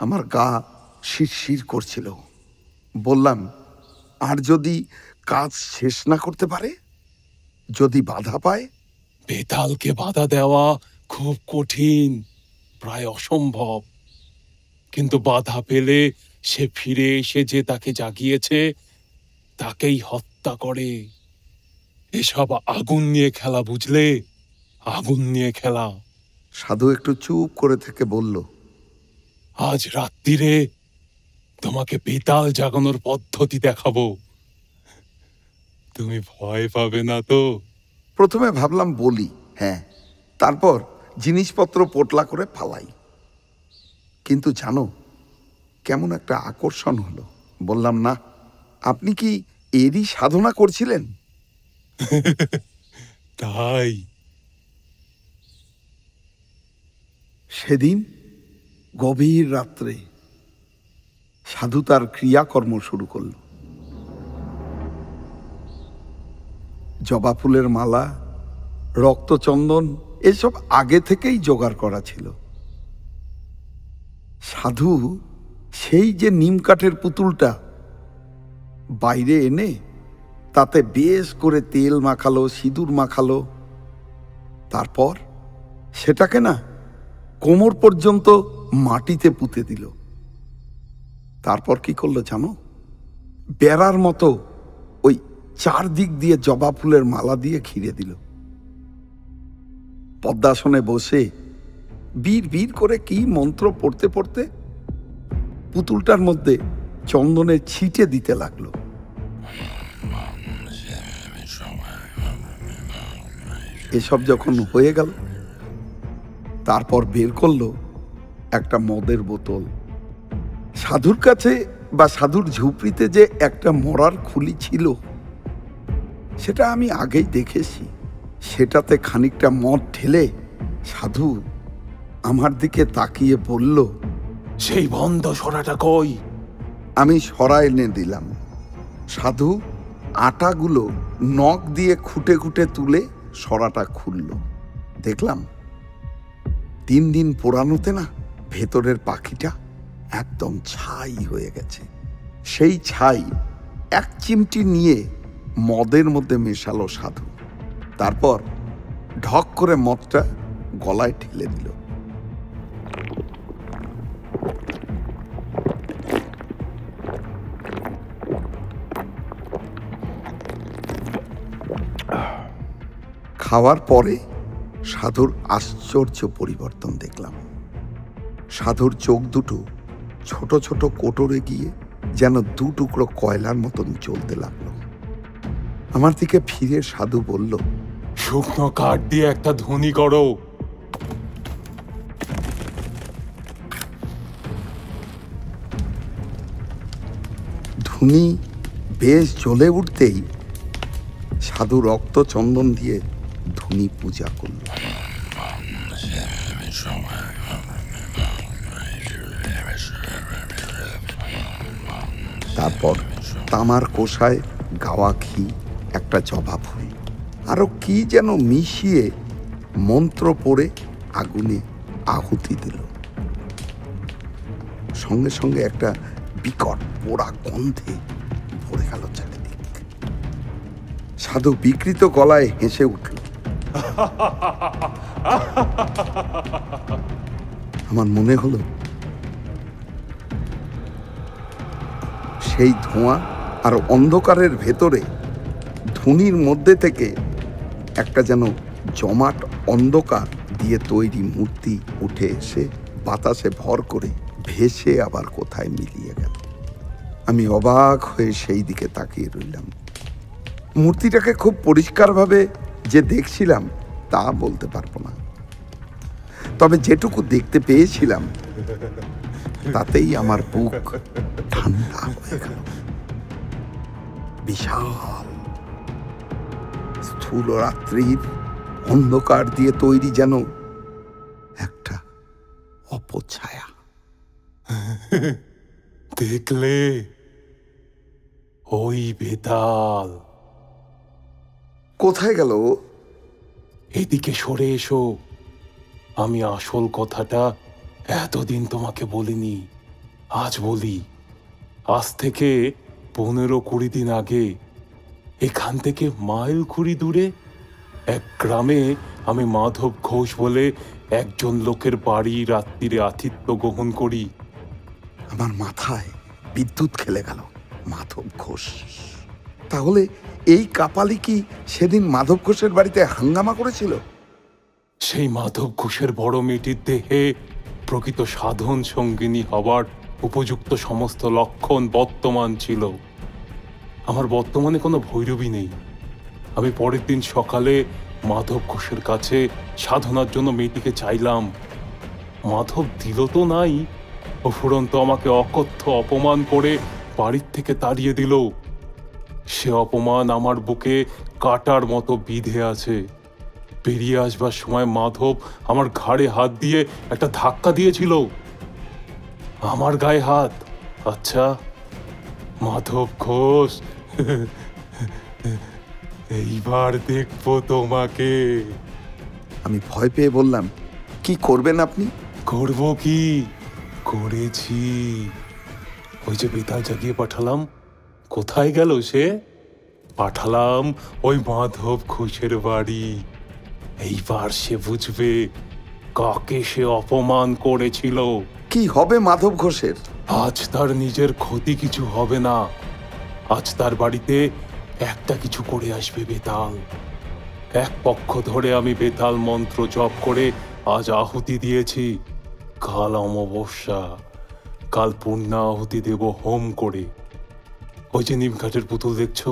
D: আমার গা শিরশির করছিল। বললাম আর যদি কাজ শেষ না করতে পারে? যদি বাধা পায়?
F: বেতালকে বাধা দেওয়া খুব কঠিন প্রায় অসম্ভব। কিন্তু বাধা পেলে সে ফিরে এসে যে তাকে জাগিয়েছে তাকেই হত্যা করে। এসব আগুন নিয়ে খেলা বুঝলে? আগুন নিয়ে খেলা।
D: সাধু একটু চুপ করে থেকে বলল
F: আজ রাত্রিরে তোমাকে বেতাল জাগানোর পদ্ধতি দেখাবো। তুমি ভয় পাবে না তো?
D: প্রথমে ভাবলাম বলি হ্যাঁ। তারপর জিনিসপত্র পোটলা করে ফালাই। কিন্তু জানো কেমন একটা আকর্ষণ হলো। বললাম না আপনি কি এরই সাধনা করছিলেন? (laughs)
F: তাই।
D: সেদিন গভীর রাত্রে সাধু তার ক্রিয়াকর্ম শুরু করল। জবা ফুলের মালা রক্তচন্দন এসব আগে থেকেই জোগাড় করা ছিল। সাধু সেই যে নিম কাঠের পুতুলটা বাইরে এনে তাতে বেশ করে তেল মাখালো, সিঁদুর মাখালো। তারপর সেটাকে না কোমর পর্যন্ত মাটিতে পুঁতে দিল। তারপর কি করল জানো? বেড়ার মতো ওই চারদিক দিয়ে জবা ফুলের মালা দিয়ে ঘিরে দিল। পদ্মাসনে বসে বীর বীর করে কি মন্ত্র পড়তে পড়তে পুতুলটার মধ্যে চন্দনের ছিটে দিতে লাগল। এসব যখন হয়ে গেল, তারপর বের করল একটা মদের বোতল। সাধুর কাছে বা সাধুর ঝুপড়িতে যে একটা মরার খুলি ছিল, সেটা আমি আগেই দেখেছি। সেটাতে খানিকটা মদ ঢেলে সাধু আমার দিকে তাকিয়ে বলল,
F: সেই বন্ধ সরাটা কই?
D: আমি সরা এনে দিলাম। সাধু আটাগুলো নখ দিয়ে খুঁটে খুঁটে তুলে সরাটা খুলল। দেখলাম তিন দিন পোড়ানোতে না ভেতরের পাখিটা একদম ছাই হয়ে গেছে। সেই ছাই এক চিমটি নিয়ে মদের মধ্যে মেশালো সাধু। তারপর ঢক করে মদটা গলায় ঠেলে দিল। খাওয়ার পরে সাধুর আশ্চর্য পরিবর্তন দেখলাম। সাধুর চোখ দুটো ছোট ছোট কোটরে গিয়ে যেন দু টুকরো কয়লার মতন চলতে লাগল। আমার দিকে ফিরে সাধু বলল
F: শুকনো কাঠ দিয়ে একটা ধনী করো।
D: ধুনি বেশ জ্বলে উঠতেই সাধু রক্ত চন্দন দিয়ে ধুনি পূজা করল। তারপর তামার কোষায় গাওয়া ঘি, একটা জবা ফুল। আরও কি যেন মিশিয়ে মন্ত্র পড়ে আগুনে আহুতি দিল। সঙ্গে সঙ্গে একটা বিকট পোড়া গন্ধে সাধু বিকৃত গলায় হেসে উঠল। আমার মনে হলো, সেই ধোঁয়া আর অন্ধকারের ভেতরে ধুনির মধ্যে থেকে একটা যেন জমাট অন্ধকার দিয়ে তৈরি মূর্তি উঠে এসে বাতাসে ভর করে ভেসে আবার কোথায় মিলিয়ে গেল। আমি অবাক হয়ে সেই দিকে তাকিয়ে রইলাম। মূর্তিটাকে খুব পরিষ্কারভাবে যে দেখছিলাম, তা বলতে পারব না। তবে যেটুকু দেখতে পেয়েছিলাম, তাতেই আমার বুক ঠান্ডা হয়ে গেল। বিশাল, স্থূল রাত্রির অন্ধকার দিয়ে তৈরি যেন একটা অপছায়া।
F: দেখলে ওই বেতাল।
D: কোথায় গেল?
F: এদিকে সরে এসো। আমি আসল কথাটা এতদিন তোমাকে বলিনি আজ বলি। আজ থেকে পনেরো কুড়ি দিন আগে এখান থেকে মাইল কুড়ি দূরে এক গ্রামে আমি মাধব ঘোষ বলে একজন লোকের বাড়ি রাত্রিরে আতিথ্য গ্রহণ করি।
D: আমার মাথায় বিদ্যুৎ খেলে গেল মাধব ঘোষ। তাহলে এই কাপালি কি সেদিন মাধব ঘোষের বাড়িতে হাঙ্গামা করেছিল?
F: সেই মাধব ঘোষের বড় মেয়েটির দেহে প্রকৃত সাধন সঙ্গিনী হবার উপযুক্ত সমস্ত লক্ষণ বর্তমান ছিল। আমার বর্তমানে কোনো ভৈরবী নেই। আমি পরের দিন সকালে মাধব ঘোষের কাছে সাধনার জন্য মেয়েটিকে চাইলাম। মাধব দিল তো নাই অফুরন্ত আমাকে অকথ্য অপমান করে বাড়ির থেকে তাড়িয়ে দিল। সে অপমান আমার বুকে কাটার মতো বিধে আছে। বেরিয়ে আসবার সময় মাধব আমার ঘাড়ে হাত দিয়ে একটা ধাক্কা দিয়েছিল। আমার গায়ে হাত। আচ্ছা মাধব ঘোষ এইবার দেখব তোমাকে।
D: আমি ভয় পেয়ে বললাম কি করবেন আপনি?
F: করব কি? করেছি। ওই যে বেতাল জাগিয়ে পাঠালাম কোথায় গেল সে? পাঠালাম ওই মাধব ঘোষের বাড়ি। এইবার সে বুঝবে কাকে সে অপমান করেছিল।
D: কি হবে মাধব ঘোষের?
F: আজ তার নিজের ক্ষতি কিছু হবে না। আজ তার বাড়িতে একটা কিছু করে আসবে বেতাল। এক পক্ষ ধরে আমি বেতাল মন্ত্র জপ করে আজ আহুতি দিয়েছি। কাল অমাবস্যা কাল পূর্ণা আহুতি দেব হোম করে। ওই যে নিমঘাটের পুতুল দেখছ?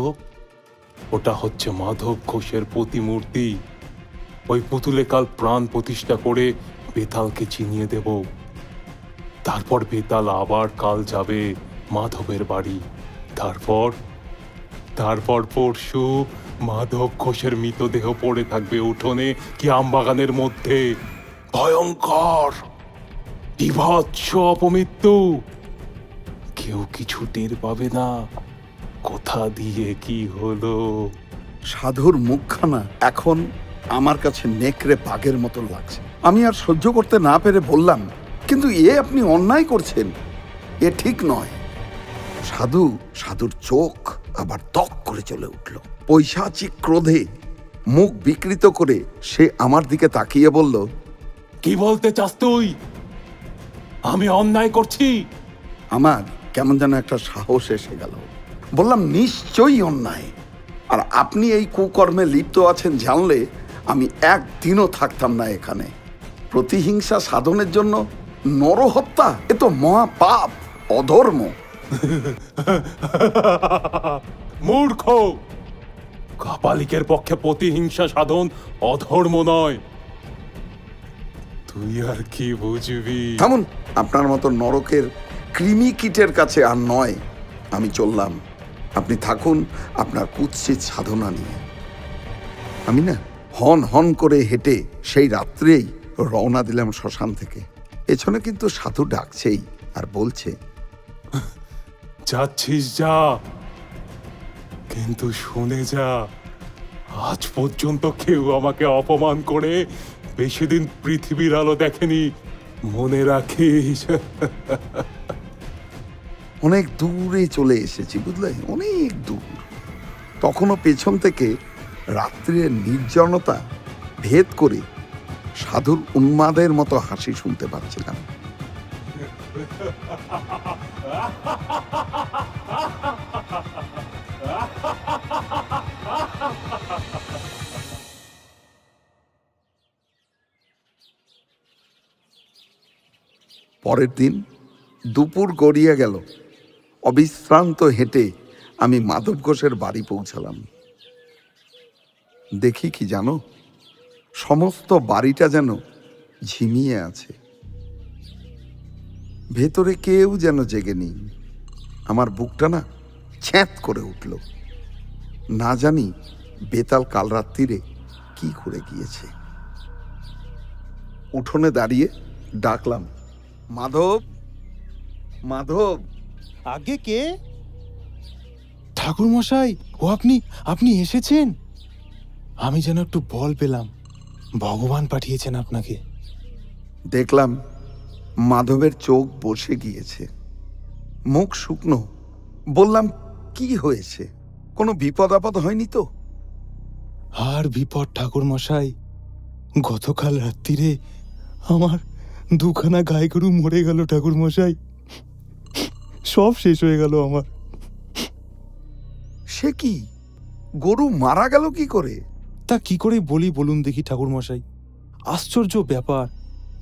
F: ওটা হচ্ছে মাধব ঘোষের প্রতিমূর্তি। ওই পুতুলে কাল প্রাণ প্রতিষ্ঠা করে বেতালকে চিনিয়ে দেব। তারপর বেতাল আবার কাল যাবে মাধবের বাড়ি। তারপর তারপর পরশু মাধব ঘোষের মৃতদেহ পড়ে থাকবে উঠোনে কি আমবাগানের মধ্যে। ভয়ঙ্কর! বিভৎস অপমৃত্যু! কেউ কিছু টের পাবে না। কথা দিয়ে কি হলো?
D: সাধুর মুখখানা এখন আমার কাছে নেকড়ে বাঘের মতো লাগছে। আমি আর সহ্য করতে না পেরে বললাম কিন্তু এ আপনি অন্যায় করছেন। এ ঠিক নয়। সাধু সাধুর চোখ আবার তক করে চলে উঠল। পৈশাচিক ক্রোধে মুখ বিকৃত করে সে আমার দিকে তাকিয়ে বলল
F: কি বলতে চাস তুই? আমি অন্যায় করছি?
D: আমার কেমন যেন একটা সাহস এসে গেল। বললাম নিশ্চয়ই অন্যায়। আর আপনি এই কুকর্মে লিপ্ত আছেন জানলে আমি একদিনও থাকতাম না এখানে। প্রতিহিংসা সাধনের জন্য নরহত্যা এ তো মহাপাপ অধর্ম। (laughs)
F: মূর্খ! কাপালিকের পক্ষে প্রতিহিংসা সাধন অধর্ম নয়। তুই আর কি বুঝবি?
D: থামুন আপনার মতো নরকের কৃমি কীটের কাছে আর নয়। আমি চললাম। আপনি থাকুন আপনার কুৎসিত সাধনা নিয়ে। আমি না হন হন করে হেঁটে সেই রাত্রেই রওনা দিলাম শ্মশান থেকে। পেছনে কিন্তু সাধু ডাকছেই আর বলছে,
F: যাচ্ছিস যা, কিন্তু শুনে যা, আজ পর্যন্ত কেউ আমাকে অপমান করে বেশি দিন পৃথিবীর আলো দেখেনি, মনে রাখিস। (laughs)
D: অনেক দূরে চলে এসেছি, বুঝলে? অনেক দূর। তখনও পেছন থেকে রাত্রির নির্জনতা ভেদ করে সাধুর উন্মাদের মতো হাসি শুনতে পাচ্ছিলাম। পরের দিন দুপুর গড়িয়ে গেল। অবিশ্রান্ত হেঁটে আমি মাধব ঘোষের বাড়ি পৌঁছালাম। দেখি কি জানো? সমস্ত বাড়িটা যেন ঝিমিয়ে আছে। ভেতরে কেউ যেন জেগে নেই। আমার বুকটা না ছ্যাঁত করে উঠল। না জানি বেতাল কাল রাত্রিরে কি করে গিয়েছে। উঠোনে দাঁড়িয়ে ডাকলাম, মাধব মাধব।
C: আগে কে? ঠাকুর মশাই ও আপনি আপনি এসেছেন? আমি যেন একটু বল পেলাম। ভগবান পাঠিয়েছেন আপনাকে।
D: দেখলাম মাধবের চোখ বসে গিয়েছে। মুখ শুকনো। বললাম কি হয়েছে? কোনো বিপদ আপদ হয়নি তো?
C: আর বিপদ ঠাকুর মশাই গতকাল রাত্রিরে আমার দুখানা গায়ে গরু মরে গেল ঠাকুর মশাই সব শেষ হয়ে গেল আমার।
D: সে কি? গরু মারা গেল কি করে?
C: তা কি করে বলি বলুন দেখি ঠাকুর মশাই আশ্চর্য ব্যাপার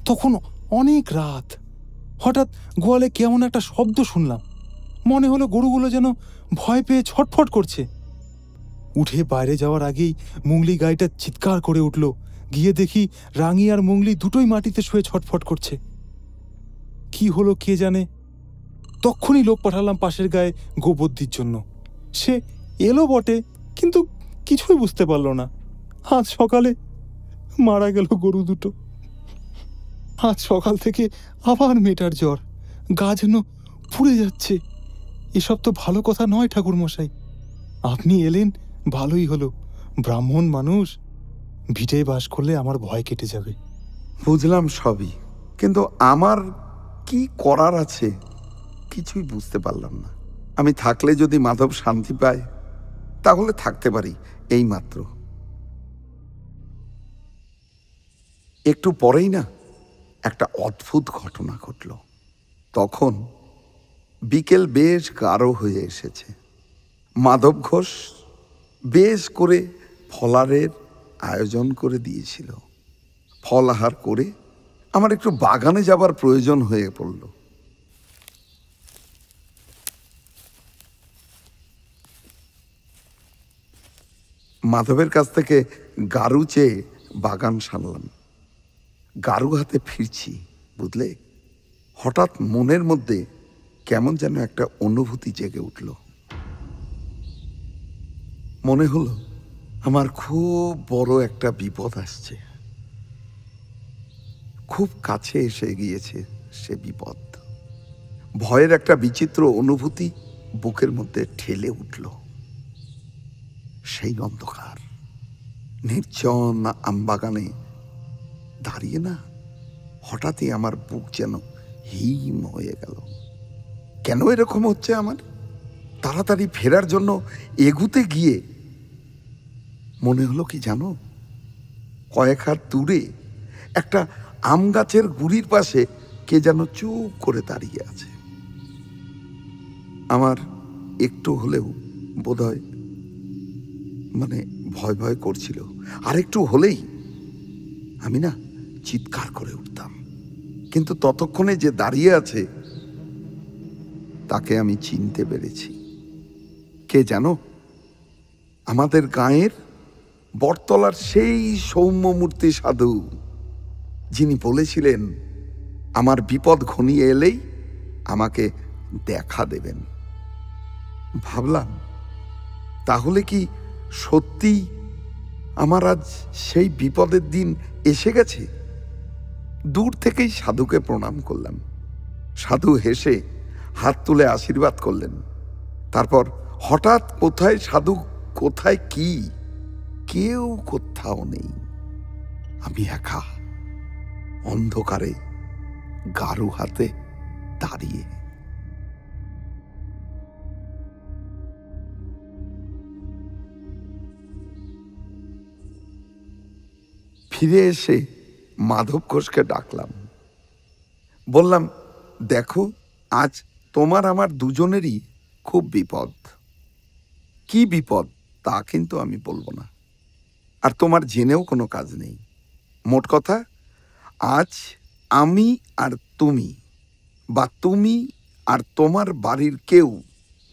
C: তখন অনেক রাত। হঠাৎ গোয়ালে কেমন একটা শব্দ শুনলাম। মনে হলো গরুগুলো যেন ভয় পেয়ে ছটফট করছে। উঠে বাইরে যাওয়ার আগেই মুংলি গাইটা চিৎকার করে উঠল। গিয়ে দেখি রাঙি আর মুংলি দুটোই মাটিতে শুয়ে ছটফট করছে। কি হলো কে জানে? তক্ষুনি লোক পাঠালাম পাশের গায়ে গোবদ্দির জন্য। সে এলো বটে, কিন্তু কিছুই বুঝতে পারল না। আজ সকালে মারা গেল গরু দুটো। আজ সকাল থেকে আবার মেটার জ্বর। গা যেন পুড়ে যাচ্ছে। এসব তো ভালো কথা নয় ঠাকুর মশাই আপনি এলেন, ভালোই হলো। ব্রাহ্মণ মানুষ, ভিটে বাস করলে আমার ভয় কেটে যাবে।
D: বুঝলাম সবই, কিন্তু আমার কি করার আছে? কিছুই বুঝতে পারলাম না। আমি থাকলে যদি মাধব শান্তি পায়, তাহলে থাকতে পারি এই মাত্র। একটু পরেই না একটা অদ্ভুত ঘটনা ঘটল। তখন বিকেল বেশ গাঢ় হয়ে এসেছে। মাধব ঘোষ বেশ করে ফলারের আয়োজন করে দিয়েছিল। ফল আহার করে আমার একটু বাগানে যাবার প্রয়োজন হয়ে পড়ল। মাধবের কাছ থেকে গারু চেয়ে বাগান সারলাম গারু হাতে ফিরছি, বুঝলে? হঠাৎ মনের মধ্যে কেমন যেন একটা অনুভূতি জেগে উঠল। মনে হলো আমার খুব বড় একটা বিপদ আসছে। খুব কাছে এসে গিয়েছে সে বিপদ। ভয়ের একটা বিচিত্র অনুভূতি বুকের মধ্যে ঠেলে উঠল। সেই অন্ধকার। নির্জন আমবাগানে দাঁড়িয়ে না হঠাৎই আমার বুক যেন হিম হয়ে গেল। কেন এরকম হচ্ছে আমার? তাড়াতাড়ি ফেরার জন্য এগুতে গিয়ে মনে হলো কি জানো? কয়েক হাত দূরে একটা আম গাছের গুড়ির পাশে কে যেন চুপ করে দাঁড়িয়ে আছে। আমার একটু হলেও বোধহয় মানে ভয় ভয় করছিল। আর একটু হলেই আমি না চিৎকার করে উঠতাম। কিন্তু ততক্ষণে যে দাঁড়িয়ে আছে, তাকে আমি চিনতে পেরেছি। কে জানো? আমাদের গাঁয়ের বটতলার সেই সৌম্যমূর্তি সাধু, যিনি বলেছিলেন, আমার বিপদ ঘনিয়ে এলেই আমাকে দেখা দেবেন। ভাবলাম, তাহলে কি সত্যি আমার আজ সেই বিপদের দিন এসে গেছে? দূর থেকেই সাধুকে প্রণাম করলাম। সাধু হেসে হাত তুলে আশীর্বাদ করলেন। তারপর হঠাৎ কোথায় সাধু, কোথায় কি? কেউ কোথাও নেই। আমি একা অন্ধকারে গারু হাতে দাঁড়িয়ে ফিরে এসে মাধব ঘোষকে ডাকলাম। বললাম, দেখো, আজ তোমার আমার দুজনেরই খুব বিপদ। কি বিপদ? তা কিন্তু আমি বলব না। আর তোমার জেনেও কোনো কাজ নেই। মোট কথা, আজ আমি আর তুমি বা তুমি আর তোমার বাড়ির কেউ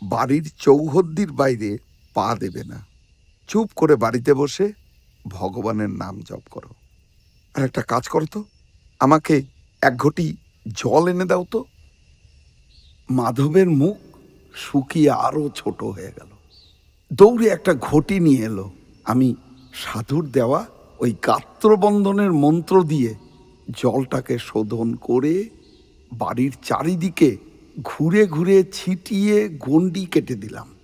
D: বাড়ির চৌহদ্দির বাইরে পা দেবে না। চুপ করে বাড়িতে বসে ভগবানের নাম জপ করো। আর একটা কাজ করো তো, আমাকে এক ঘটি জল এনে দাও তো। মাধবের মুখ শুকিয়ে আরও ছোট হয়ে গেল। দৌড়ে একটা ঘটি নিয়ে এলো। আমি সাধুর দেওয়া ওই গাত্রবন্ধনের মন্ত্র দিয়ে জলটাকে শোধন করে বাড়ির চারিদিকে ঘুরে ঘুরে ছিটিয়ে গন্ডি কেটে দিলাম।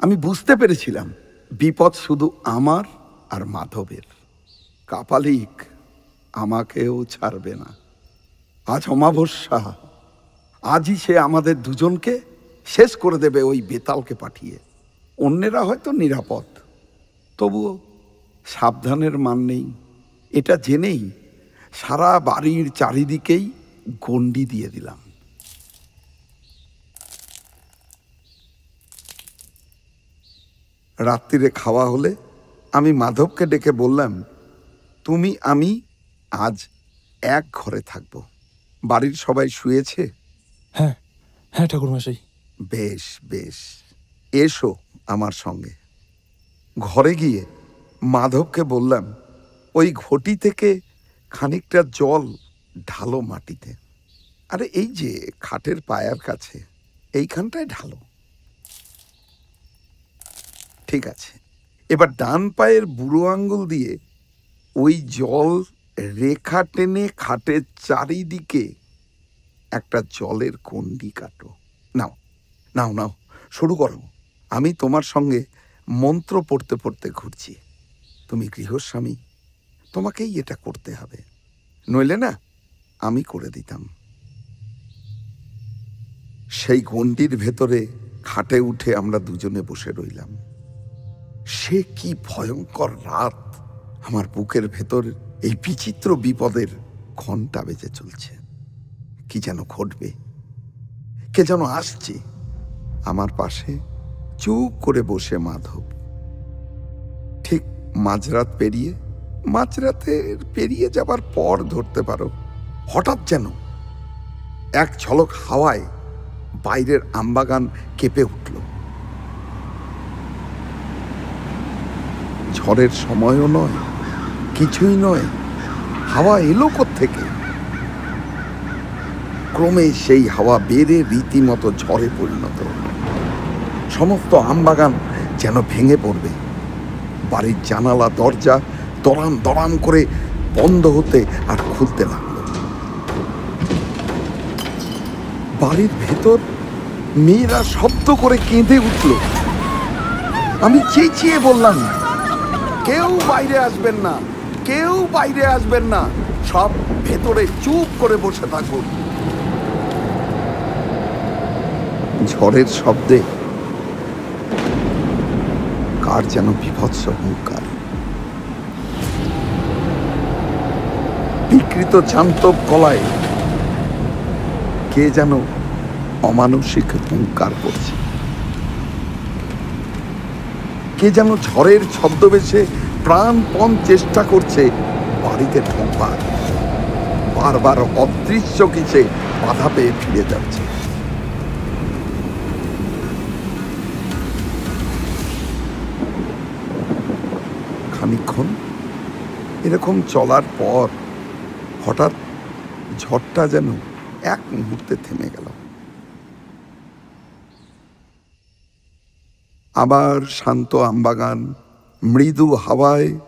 D: আমি বুঝতে পেরেছিলাম, বিপদ শুধু আমার আর মাধবের। কাপালিক আমাকেও ছাড়বে না। আজ অমাবস্যা, আজই সে আমাদের দুজনকে শেষ করে দেবে ওই বেতালকে পাঠিয়ে। অন্যেরা হয়তো নিরাপদ। তবুও সাবধানের মান নেই। এটা জেনেই সারা বাড়ির চারিদিকেই গণ্ডি দিয়ে দিলাম। রাত্রিরে খাওয়া হলে আমি মাধবকে ডেকে বললাম তুমি আমি আজ এক ঘরে থাকব। বাড়ির সবাই শুয়েছে?
G: হ্যাঁ হ্যাঁ ঠাকুরমশাই।
D: বেশ বেশ। এসো আমার সঙ্গে। ঘরে গিয়ে মাধবকে বললাম ওই ঘটি থেকে খানিকটা জল ঢালো মাটিতে। আরে এই যে খাটের পায়ার কাছে এইখানটায় ঢালো। ঠিক আছে। এবার ডান পায়ের বুড়ো আঙ্গুল দিয়ে ওই জল রেখা টেনে খাটের চারিদিকে একটা জলের কন্ডি কাটো। নাও নাও নাও, শুরু করো। আমি তোমার সঙ্গে মন্ত্র পড়তে পড়তে ঘুরছি। তুমি গৃহস্বামী, তোমাকেই এটা করতে হবে। নইলে না, আমি করে দিতাম। সেই গণ্ডির ভেতরে খাটে উঠে আমরা দুজনে বসে রইলাম। সে কি ভয়ঙ্কর রাত? আমার বুকের ভেতর এই বিচিত্র বিপদের ঘণ্টা বেজে চলছে। কি যেন ঘটবে? কে যেন আসছে? আমার পাশে চুপ করে বসে মাধব। ঠিক মাঝরাত পেরিয়ে, মাঝরাতের পেরিয়ে যাবার পর ধরতে পারো, হঠাৎ যেন এক ঝলক হাওয়ায় বাইরের আমবাগান কেঁপে উঠল। ঝড়ের সময়ও নয়, কিছুই নয়। হাওয়া এলো থেকে ক্রমে সেই হাওয়া বেড়ে রীতিমতো ঝড়ে পরিণত। সমস্ত আমবাগান যেন ভেঙে পড়বে। বাড়ির জানালা, দরজা দরাম দরাম করে বন্ধ হতে আর খুলতে লাগল। বাড়ির ভেতর মেয়েরা শব্দ করে কেঁদে উঠল। আমি চেঁচিয়ে বললাম কেউ বাইরে আসবেন না, কেউ বাইরে আসবেন না, সব ভেতরে চুপ করে বসে থাকুন। ঝড়ের শব্দে কার যেন বিভৎস হুঙ্কার। বিকৃত জান্তব কলায় কে যেন অমানসিক হুঙ্কার করছে। কে যেন ঝড়ের ছদ্মবেশে প্রাণপণ চেষ্টা করছে বাড়িতে ঢোকবার বারবার অদৃশ্য কিসে বাধা পেয়ে ফিরে যাচ্ছে। খানিক্ষণ এরকম চলার পর হঠাৎ ঝড়টা যেন এক মুহূর্তে থেমে গেল। আবার শান্ত আমবাগান, মৃদু হাওয়ায়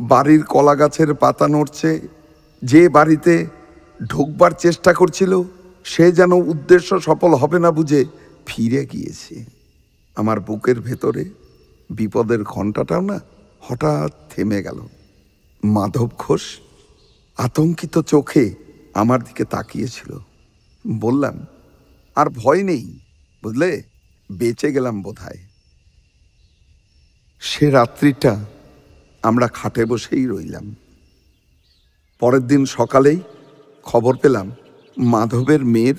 D: বাড়ির কলা গাছের পাতা নড়ছে। যে বাড়িতে ঢুকবার চেষ্টা করছিল, সে যেন উদ্দেশ্য সফল হবে না বুঝে ফিরে গিয়েছে। আমার বুকের ভেতরে বিপদের ঘণ্টাটাও না হঠাৎ থেমে গেল। মাধব ঘোষ আতঙ্কিত চোখে আমার দিকে তাকিয়েছিল। বললাম, আর ভয় নেই, বুঝলে? বেঁচে গেলাম বোধহয়। সে রাত্রিটা আমরা খাটে বসেই রইলাম। পরের দিন সকালেই খবর পেলাম মাধবের মেয়ের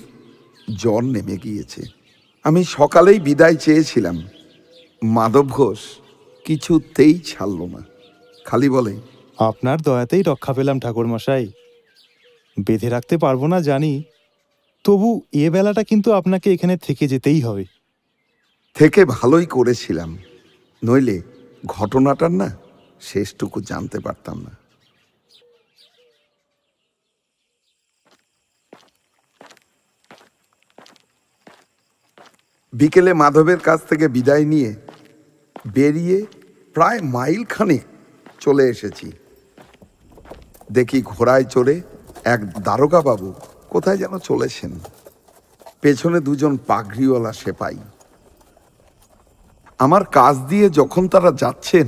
D: জ্বর নেমে গিয়েছে। আমি সকালেই বিদায় চেয়েছিলাম। মাধব ঘোষ কিছুতেই ছাড়ল না। খালি বলে
C: আপনার দয়াতেই রক্ষা পেলাম ঠাকুর মশাই বেঁধে রাখতে পারব না জানি তবু এ বেলাটা কিন্তু আপনাকে এখানে থেকে যেতেই হবে।
D: থেকে ভালোই করেছিলাম। নইলে ঘটনাটার না শেষটুকু জানতে পারতাম না। বিকেলে মাধবের কাছ থেকে বিদায় নিয়ে বেরিয়ে প্রায় মাইল খানেক চলে এসেছি। দেখি ঘোড়ায় চড়ে এক দারোগা বাবু কোথায় যেন চলেছেন। পেছনে দুজন পাগড়িওয়ালা সেপাই। আমার কাজ দিয়ে যখন তারা যাচ্ছেন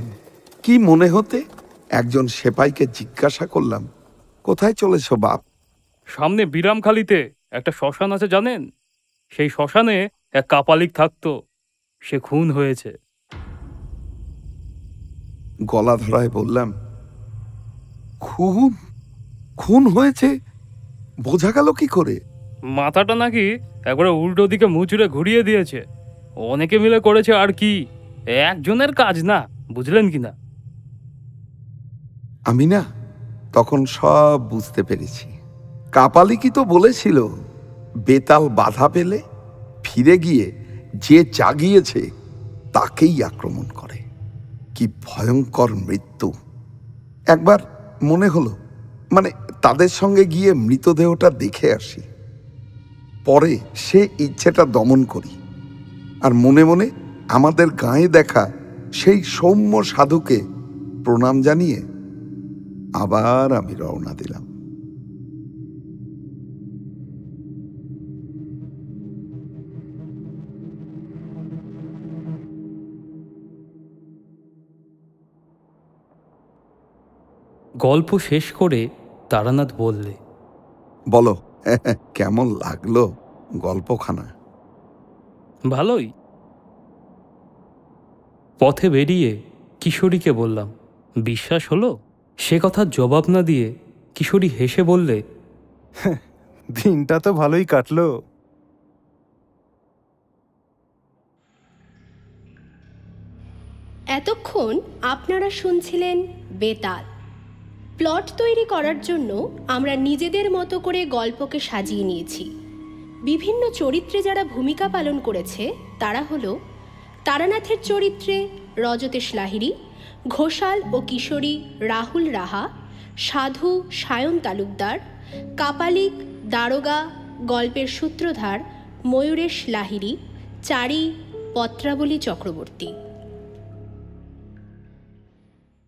D: কি মনে হতে একজন সেপাইকে জিজ্ঞাসা করলাম কোথায় চলেছ বাপ?
B: সামনে বিরামখালিতে একটা শ্মশান আছে জানেন? সেই শ্মশানে এক কাপালিক থাকতো সে খুন হয়েছে।
D: গলা ধরায় বললাম খুন? খুন হয়েছে? বোঝা গেল কি করে?
B: মাথাটা নাকি একবারে উল্টো দিকে মুচুরে ঘুরিয়ে দিয়েছে। অনেকে মিলে করেছে আর কি? একজনের কাজ না, বুঝলেন কি না
D: আমি না তখন সব বুঝতে পেরেছি। কাপালিকি তো বলেছিল, বেতাল বাধা পেলে ফিরে গিয়ে যে জাগিয়েছে তাকেই আক্রমণ করে। কি ভয়ঙ্কর মৃত্যু। একবার মনে হলো মানে তাদের সঙ্গে গিয়ে মৃতদেহটা দেখে আসি। পরে সে ইচ্ছেটা দমন করি। আর মনে মনে আমাদের গায়ে দেখা সেই সৌম্য সাধুকে প্রণাম জানিয়ে আবার আমি রওনা দিলাম।
B: গল্প শেষ করে তারানাথ বললে
D: বলো (laughs) কেমন লাগল গল্পখানা?
B: ভালোই। পথে বেরিয়ে কিশোরীকে বললাম বিশ্বাস হলো? সে কথার জবাব না দিয়ে কিশোরী হেসে বললে
C: দিনটা তো ভালোই কাটলো।
A: এতক্ষণ আপনারা শুনছিলেন বেতাল। প্লট তৈরি করার জন্য আমরা নিজেদের মতো করে গল্পকে সাজিয়ে নিয়েছি। বিভিন্ন চরিত্রে যারা ভূমিকা পালন করেছে, তারা হল তারানাথের চরিত্রে রজতেশ লাহিড়ী, ঘোষাল ও কিশোরী রাহুল রাহা, সাধু সায়ন তালুকদার, কাপালিক দারোগা গল্পের সূত্রধার ময়ূরেশ লাহিড়ী, চারি পত্রাবলী চক্রবর্তী।